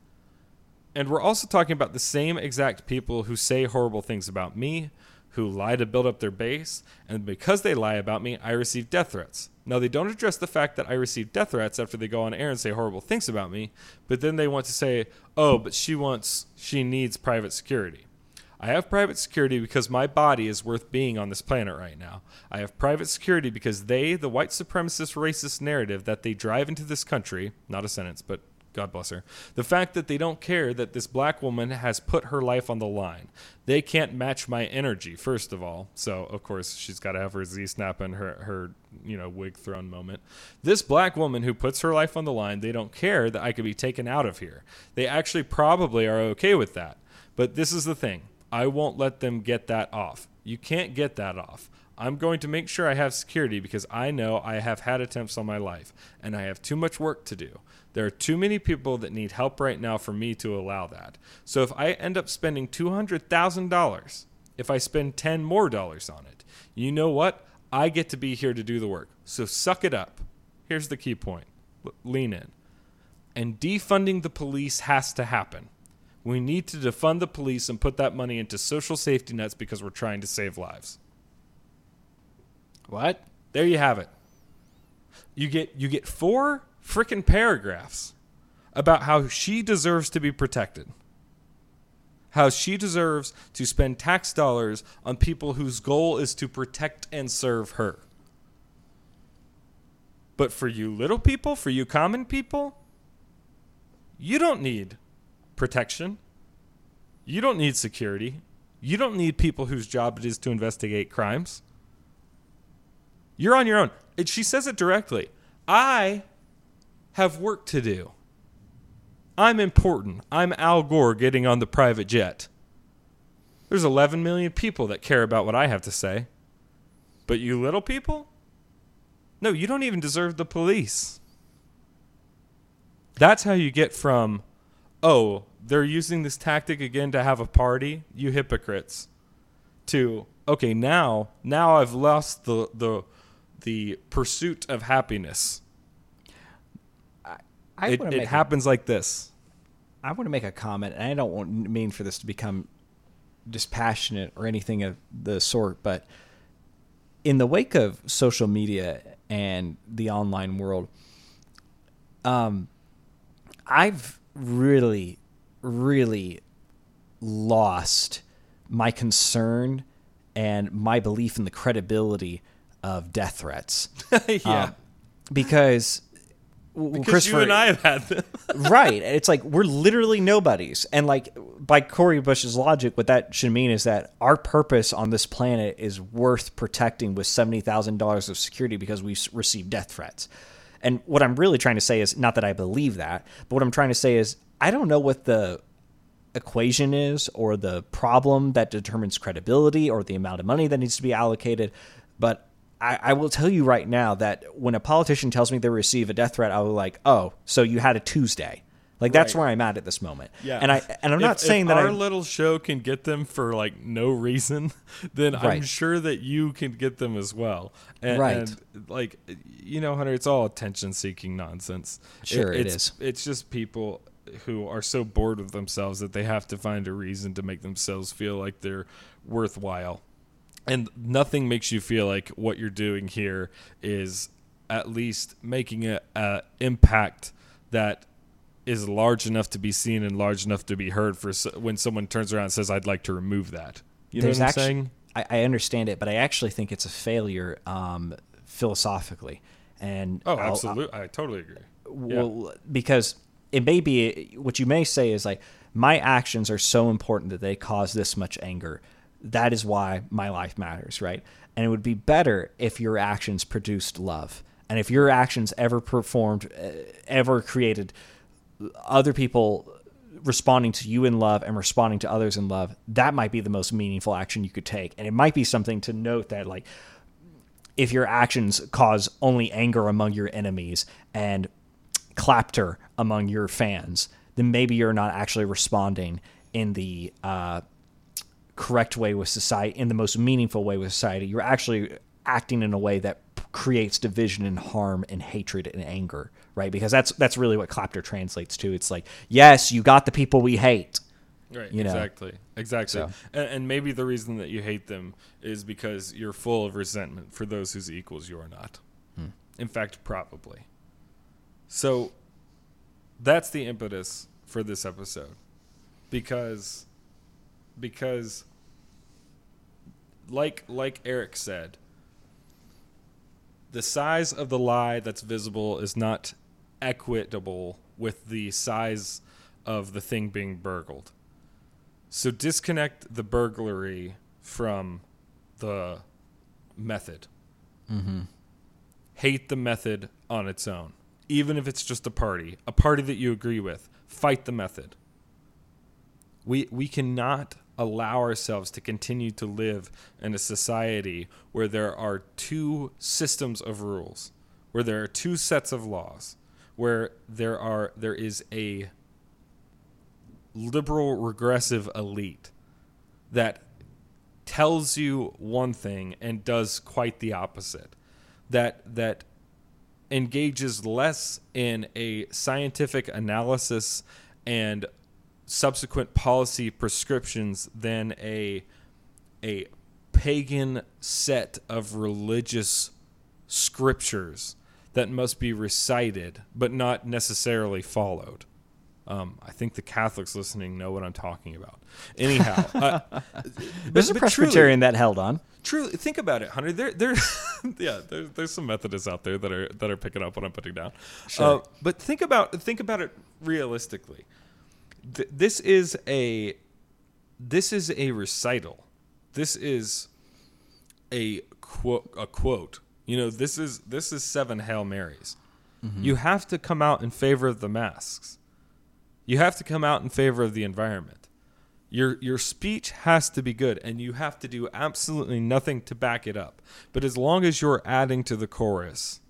And we're also talking about the same exact people who say horrible things about me, who lie to build up their base, and because they lie about me, I receive death threats. Now, they don't address the fact that I receive death threats after they go on air and say horrible things about me, but then they want to say, oh, but she wants, she needs private security. I have private security because my body is worth being on this planet right now. I have private security because they, the white supremacist racist narrative that they drive into this country, not a sentence, but God bless her, the fact that they don't care that this black woman has put her life on the line. They can't match my energy, first of all. So, of course, she's got to have her Z snap and her, her, you know, wig thrown moment. This black woman who puts her life on the line, they don't care that I could be taken out of here. They actually probably are okay with that. But this is the thing I won't let them get that off. You can't get that off. I'm going to make sure I have security because I know I have had attempts on my life and I have too much work to do. There are too many people that need help right now for me to allow that. So if I end up spending $200,000, if I spend 10 more dollars on it, you know what? I get to be here to do the work. So suck it up. Here's the key point. Lean in. And defunding the police has to happen. We need to defund the police and put that money into social safety nets because we're trying to save lives. What? There you have it. You get you get four freaking paragraphs about how she deserves to be protected. How she deserves to spend tax dollars on people whose goal is to protect and serve her. But for you little people, for you common people, you don't need protection. You don't need security. You don't need people whose job it is to investigate crimes. You're on your own. She says it directly. I have work to do. I'm important. I'm Al Gore getting on the private jet. There's 11 million people that care about what I have to say. But you little people? No, you don't even deserve the police. That's how you get from, oh, they're using this tactic again to have a party, you hypocrites, to, okay, now, now I've lost the, the, the pursuit of happiness. I it it happens like this. I want to make a comment, and I don't want, mean for this to become dispassionate or anything of the sort, but in the wake of social media and the online world, um, I've really, really lost my concern and my belief in the credibility of death threats. [laughs] yeah. Um, because, because you and I have had them. [laughs] right. It's like we're literally nobodies. And like by Cori Bush's logic, what that should mean is that our purpose on this planet is worth protecting with seventy thousand dollars of security because we receive death threats. And what I'm really trying to say is not that I believe that, but what I'm trying to say is I don't know what the equation is or the problem that determines credibility or the amount of money that needs to be allocated. But I, I will tell you right now that when a politician tells me they receive a death threat, I will be like, oh, so you had a Tuesday. Like that's Right. where I'm at at this moment. Yeah. And I and I'm not saying if that our I little show can get them for like no reason, [laughs] then I'm sure that you can get them as well. And, Right. and, like you know, Hunter, it's all attention-seeking nonsense. Sure, it it's, is. It's just people who are so bored with themselves that they have to find a reason to make themselves feel like they're worthwhile. And nothing makes you feel like what you're doing here is at least making a, a impact that is large enough to be seen and large enough to be heard for s when someone turns around and says, "I'd like to remove that." You know there's what I'm actually saying? I, I understand it, but I actually think it's a failure um, philosophically. And Oh, absolutely. I totally agree. well because it may be what you may say is like my actions are so important that they cause this much anger that is why my life matters right? And it would be better if your actions produced love. And if your actions ever performed uh, ever created other people responding to you in love and responding to others in love that might be the most meaningful action you could take. And it might be something to note that like if your actions cause only anger among your enemies and clapter among your fans, then maybe you're not actually responding in the uh, correct way with society, in the most meaningful way with society. You're actually acting in a way that creates division and harm and hatred and anger, right? Because that's that's really what clapter translates to. It's like, yes, you got the people we hate. Right. you know. exactly. Exactly. So. And, and maybe the reason that you hate them is because you're full of resentment for those whose equals you are not. Hmm. In fact, probably. So that's the impetus for this episode. Because because like like Eric said, the size of the lie that's visible is not equitable with the size of the thing being burgled. So disconnect the burglary from the method. Mm-hmm. Hate the method on its own, even if it's just a party, a party that you agree with. Fight the method. We we cannot allow ourselves to continue to live in a society where there are two systems of rules, where there are two sets of laws, where there are there is a liberal regressive elite that tells you one thing and does quite the opposite that that engages less in a scientific analysis and subsequent policy prescriptions than a a pagan set of religious scriptures that must be recited but not necessarily followed. Um, I think the Catholics listening know what I'm talking about. Anyhow, [laughs] uh, There's a but truly- Presbyterian that held on. Truly, think about it, Hunter. There, there, [laughs] yeah. There, there's some Methodists out there that are that are picking up what I'm putting down. Sure. Uh, but think about think about it realistically. Th- this is a this is a recital. This is a quote a quote. You know, this is this is seven Hail Marys. Mm-hmm. You have to come out in favor of the masks. You have to come out in favor of the environment. Your your speech has to be good and you have to do absolutely nothing to back it up. But as long as you're adding to the chorus,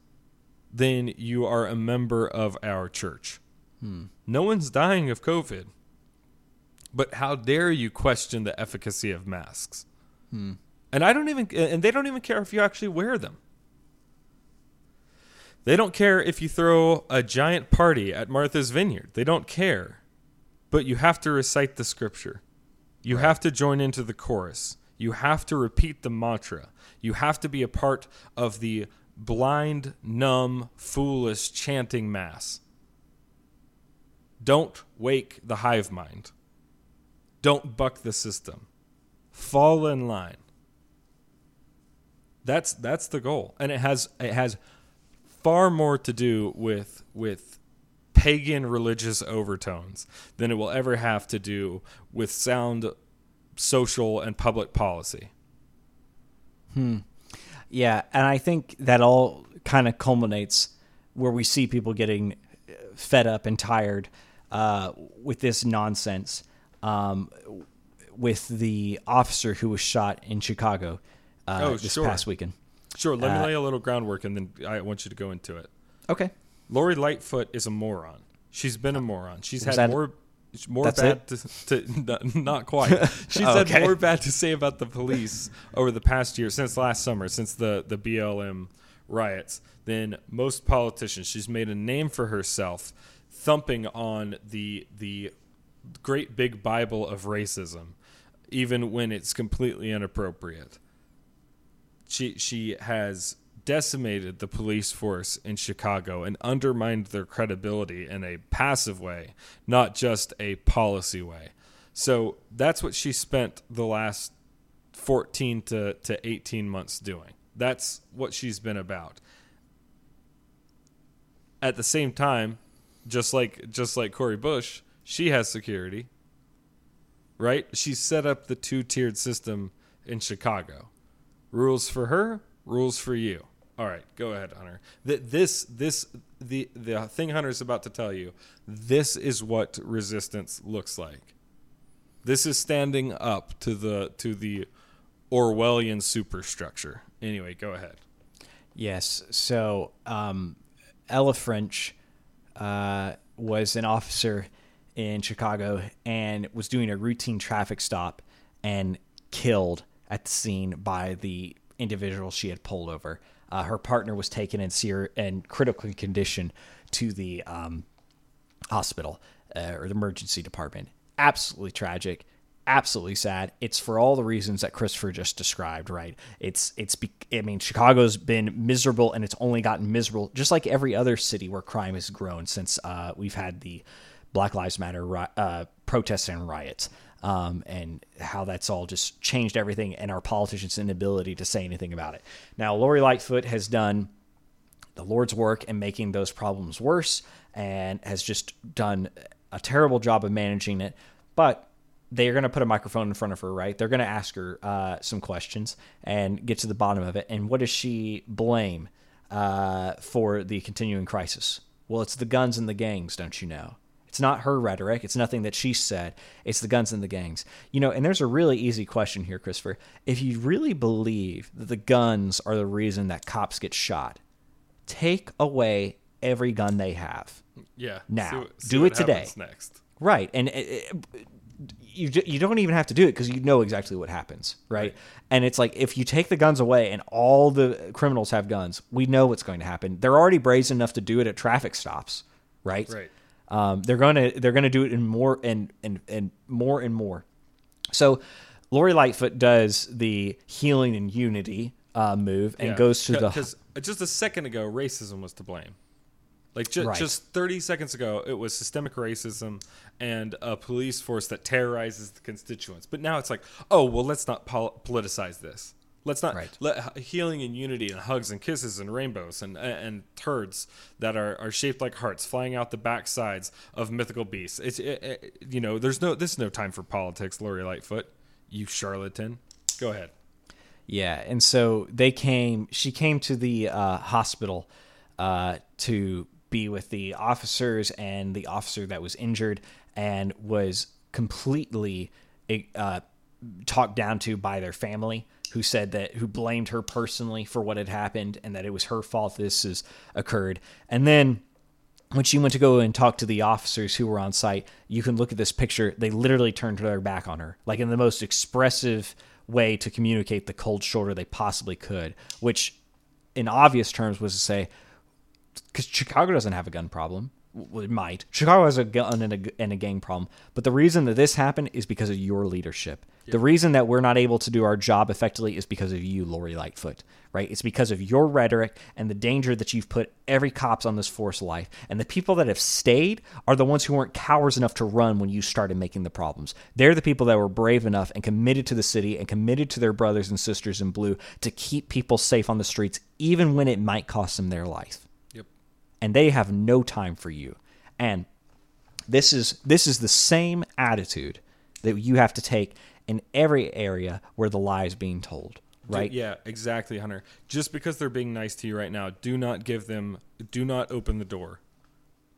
then you are a member of our church. No one's dying of COVID. But how dare you question the efficacy of masks? And I don't even and they don't even care if you actually wear them. They don't care if you throw a giant party at Martha's Vineyard. They don't care. But you have to recite the scripture. You have to join into the chorus. You have to repeat the mantra. You have to be a part of the blind, numb, foolish chanting mass. Don't wake the hive mind. Don't buck the system. Fall in line. That's that's the goal. And it has it has far more to do with with pagan religious overtones than it will ever have to do with sound social and public policy. Hmm. Yeah, and I think that all kind of culminates where we see people getting uh, fed up and tired uh, with this nonsense. Um, with the officer who was shot in Chicago uh, Oh, this sure. past weekend. Sure, let Uh, me lay a little groundwork and then I want you to go into it. Okay. Lori Lightfoot is a moron. She's been a moron. She's had that- more more bad to, to [laughs] not, quite. [laughs] She's Oh, had more bad to say about the police over the past year since last summer, since the the BLM riots than most politicians. She's made a name for herself thumping on the the great big bible of racism even when it's completely inappropriate she she has decimated the police force in Chicago and undermined their credibility in a passive way, not just a policy way. So that's what she spent the last 14 to, to 18 months doing. That's what she's been about. At the same time, just like just like Cori Bush, she has security. Right? She set up the two-tiered system in Chicago. Rules for her, rules for you. All right, go ahead, Hunter. Th- This, this, the the thing Hunter's about to tell you. This is what resistance looks like. This is standing up to the to the Orwellian superstructure. Anyway, go ahead. Yes. So um, Ella French uh, was an officer in Chicago and was doing a routine traffic stop and killed at the scene by the individual she had pulled over. Uh, her partner was taken in ser- and critical condition to the um, hospital uh, or the emergency department. Absolutely tragic. Absolutely sad. It's for all the reasons that Christopher just described. Right? It's it's. I mean, Chicago's been miserable, and it's only gotten miserable, just like every other city where crime has grown since uh, we've had the Black Lives Matter uh, protests and riots, um, and how that's all just changed everything, and our politicians' inability to say anything about it. Now, Lori Lightfoot has done the Lord's work in making those problems worse and has just done a terrible job of managing it. But they're going to put a microphone in front of her, right? They're going to ask her uh, some questions and get to the bottom of it. And what does she blame uh, for the continuing crisis? Well, it's the guns and the gangs, don't you know? It's not her rhetoric. It's nothing that she said. It's the guns and the gangs. You know, and there's a really easy question here, Christopher. If you really believe that the guns are the reason that cops get shot, take away every gun they have. Yeah. Now, see see do it today. Next. Right. And it, it, you you don't even have to do it because you know exactly what happens, right? Right. And it's like if you take the guns away and all the criminals have guns, we know what's going to happen. They're already brazen enough to do it at traffic stops, right? Right. Um, they're gonna they're gonna do it in more and and and more and more. So, Lori Lightfoot does the healing and unity uh, move and Yeah. goes to the because just a second ago, racism was to blame. Like ju- Right. just 30 seconds ago, it was systemic racism and a police force that terrorizes the constituents. But now it's like, oh well, let's not pol- politicize this. Let's not Right. let healing and unity and hugs and kisses and rainbows and and turds that are, are shaped like hearts flying out the backsides of mythical beasts. It's it, it- you know, there's no this is no time for politics, Lori Lightfoot. You charlatan. Go ahead. Yeah, and so they came. She came to the uh, hospital uh, to be with the officers and the officer that was injured, and was completely uh, talked down to by their family, who said that who blamed her personally for what had happened and that it was her fault this has occurred. And then when she went to go and talk to the officers who were on site, you can look at this picture. They literally turned their back on her, like in the most expressive way to communicate the cold shoulder they possibly could, which in obvious terms was to say, because Chicago doesn't have a gun problem. well, it might. Chicago has a gun and a, and a gang problem, but the reason that this happened is because of your leadership. The reason that we're not able to do our job effectively is because of you, Lori Lightfoot. Right? It's because of your rhetoric and the danger that you've put every cops on this force life. And the people that have stayed are the ones who weren't cowards enough to run when you started making the problems. They're the people that were brave enough and committed to the city and committed to their brothers and sisters in blue to keep people safe on the streets, even when it might cost them their life. And they have no time for you. And this is this is the same attitude that you have to take in every area where the lie is being told, right? Yeah, exactly, Hunter. Just because they're being nice to you right now, do not give them do not open the door.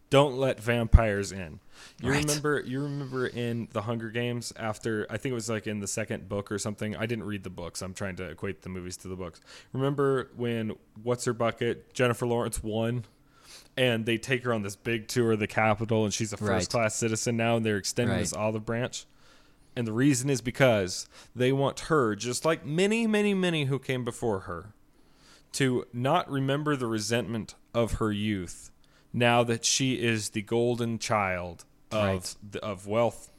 Don't let vampires in. You Right. remember you remember in the Hunger Games after I think it was like in the second book or something. I didn't read the books. I'm trying to equate the movies to the books. Remember when what's her bucket Jennifer Lawrence won and they take her on this big tour of the Capitol and she's a Right. first class citizen now and they're extending Right. this olive branch. And the reason is because they want her, just like many, many, many who came before her, to not remember the resentment of her youth now that she is the golden child of, Right. the, of wealth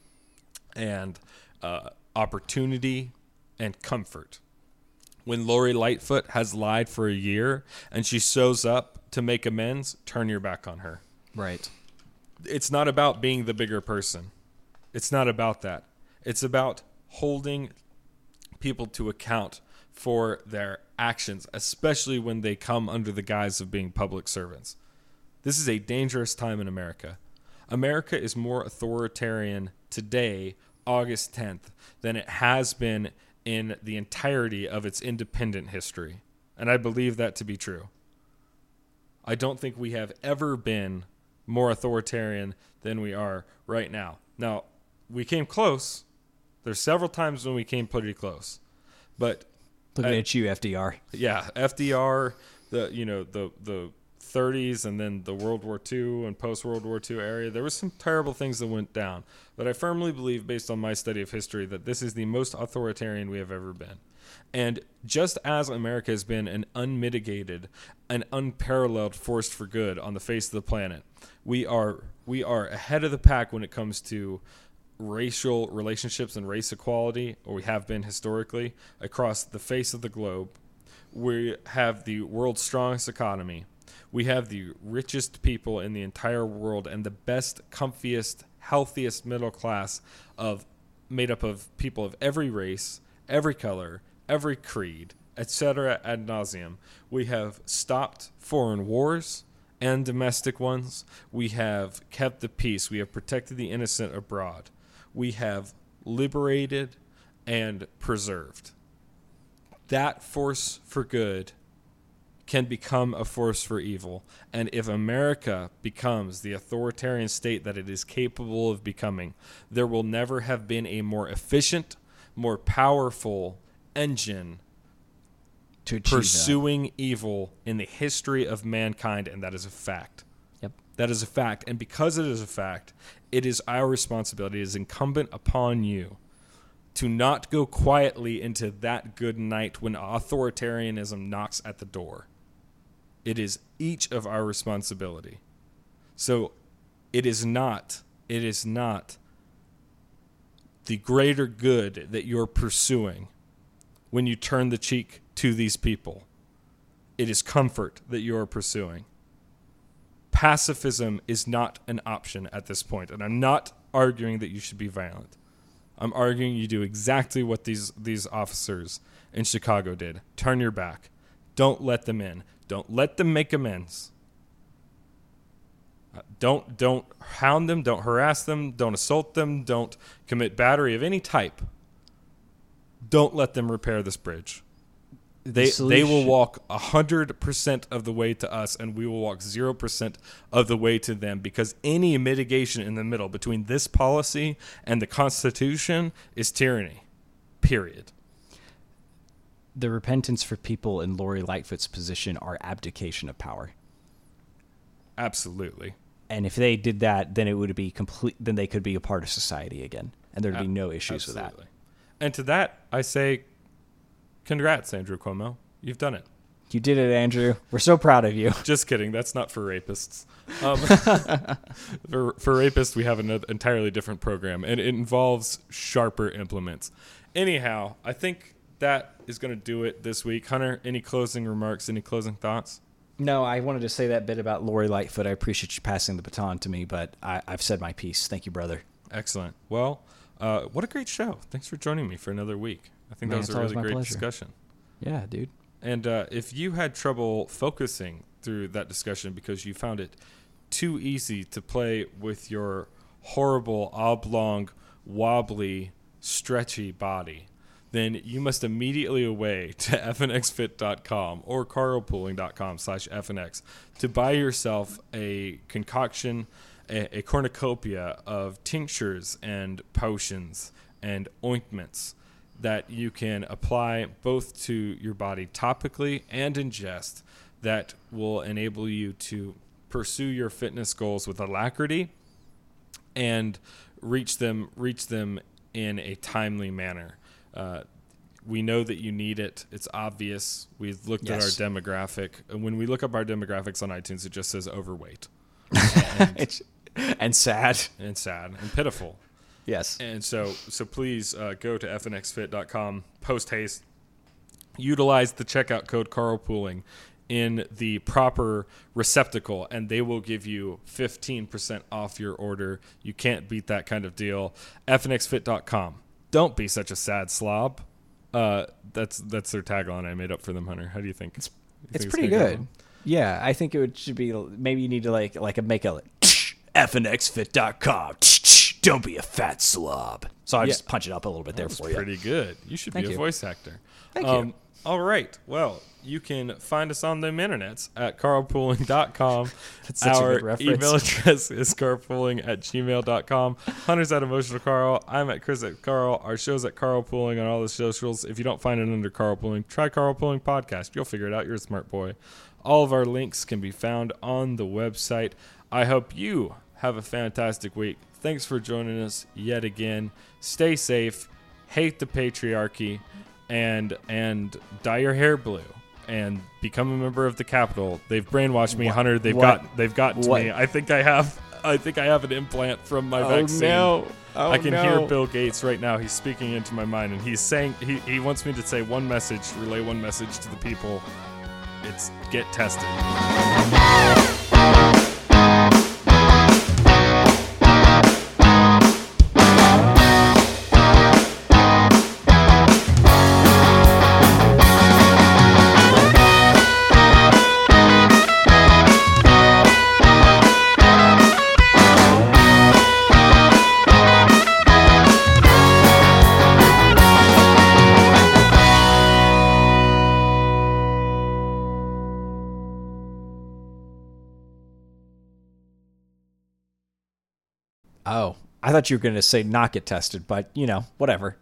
and uh, opportunity and comfort. When Lori Lightfoot has lied for a year and she shows up to make amends, turn your back on her Right. it's not about being the bigger person. It's not about that. It's about holding people to account for their actions, especially when they come under the guise of being public servants. This is a dangerous time in America. America is more authoritarian today, August 10th, than it has been in the entirety of its independent history. And I believe that to be true. I don't think we have ever been more authoritarian than we are right now. Now, we came close. There's several times when we came pretty close. But Looking I- at you, FDR. yeah, FDR, the you know, the the 30s and then the World War II and post World War II area, there was some terrible things that went down. But I firmly believe based on my study of history that this is the most authoritarian we have ever been. And just as America has been an unmitigated an unparalleled force for good on the face of the planet, we are we are ahead of the pack when it comes to racial relationships and race equality, or we have been historically across the face of the globe. We have the world's strongest economy. We have the richest people in the entire world and the best, comfiest, healthiest middle class of made up of people of every race, every color, every creed, etc. ad nauseum. We have stopped foreign wars and domestic ones. We have kept the peace. We have protected the innocent abroad. We have liberated and preserved. That force for good can become a force for evil. And if America becomes the authoritarian state that it is capable of becoming, there will never have been a more efficient, more powerful engine To achieve that. pursuing evil in the history of mankind, and that is a fact. Yep. That is a fact. And because it is a fact, it is our responsibility, it is incumbent upon you to not go quietly into that good night when authoritarianism knocks at the door. It is each of our responsibility. So it is not, it is not the greater good that you're pursuing when you turn the cheek to these people. It is comfort that you are pursuing. Pacifism is not an option at this point, and I'm not arguing that you should be violent. I'm arguing you do exactly what these these officers in Chicago did. Turn your back. Don't let them in. Don't let them make amends. Uh, Don't don't hound them, don't harass them, don't assault them, don't commit battery of any type. Don't let them repair this bridge. They they will walk hundred percent of the way to us, and we will walk zero percent of the way to them. Because any mitigation in the middle between this policy and the Constitution is tyranny. Period. The repentance for people in Lori Lightfoot's position are abdication of power. Absolutely. And if they did that, then it would be complete. Then they could be a part of society again, and there'd be no issues with that. And to that, I say, congrats, Andrew Cuomo. You've done it. You did it, Andrew. We're so proud of you. Just kidding. That's not for rapists. Um, [laughs] for, for rapists, we have an entirely different program, and it involves sharper implements. Anyhow, I think that is going to do it this week. Hunter, any closing remarks? Any closing thoughts? No, I wanted to say that bit about Lori Lightfoot. I appreciate you passing the baton to me, but I, have said my piece. Thank you, brother. Excellent. Well, uh, what a great show. Thanks for joining me for another week. I think Man, that was a really great pleasure. discussion. Yeah, dude. And uh, if you had trouble focusing through that discussion because you found it too easy to play with your horrible, oblong, wobbly, stretchy body, then you must immediately away to [laughs] fnxfit.com or carpooling.com slash fnx to buy yourself a concoction, a, a cornucopia of tinctures and potions and ointments that you can apply both to your body topically and ingest that will enable you to pursue your fitness goals with alacrity and reach them reach them in a timely manner. Uh, we know that you need it. It's obvious. We've looked yes. at our demographic. And when we look up our demographics on iTunes, it just says overweight. [laughs] [laughs] and sad. And sad and pitiful. Yes. And so so please uh, go to fnxfit.com post haste. Utilize the checkout code carpooling in the proper receptacle and they will give you 15% off your order. You can't beat that kind of deal. fnxfit.com. Don't be such a sad slob. Uh, that's that's their tagline I made up for them, Hunter. How do you think? It's, you it's think pretty it's good. Go? Yeah, I think it would, should be maybe you need to like like a make a fnxfit.com don't be a fat slob. So I yeah. just punch it up a little bit there for you. Pretty good. You should Thank be you. a voice actor. Thank um, you. All right. Well, you can find us on the internets at carpooling.com. [laughs] That's such Our a good reference. email address is carpooling at gmail.com. Hunter's at Emotional Carl. I'm at Chris at Carl. Our show's at Carpooling on all the socials. If you don't find it under Carpooling, try Carpooling Podcast. You'll figure it out. You're a smart boy. All of our links can be found on the website. I hope you have a fantastic week. Thanks for joining us yet again. Stay safe. Hate the patriarchy, and and dye your hair blue and become a member of the Capitol. They've brainwashed me, what? Hunter. They've what? got they've gotten to what? me. I think I have I think I have an implant from my oh, vaccine. No. Oh, I can no. hear Bill Gates right now. He's speaking into my mind and he's saying he, he wants me to say one message, relay one message to the people. It's get tested. I thought you were going to say not get tested, but you know, whatever.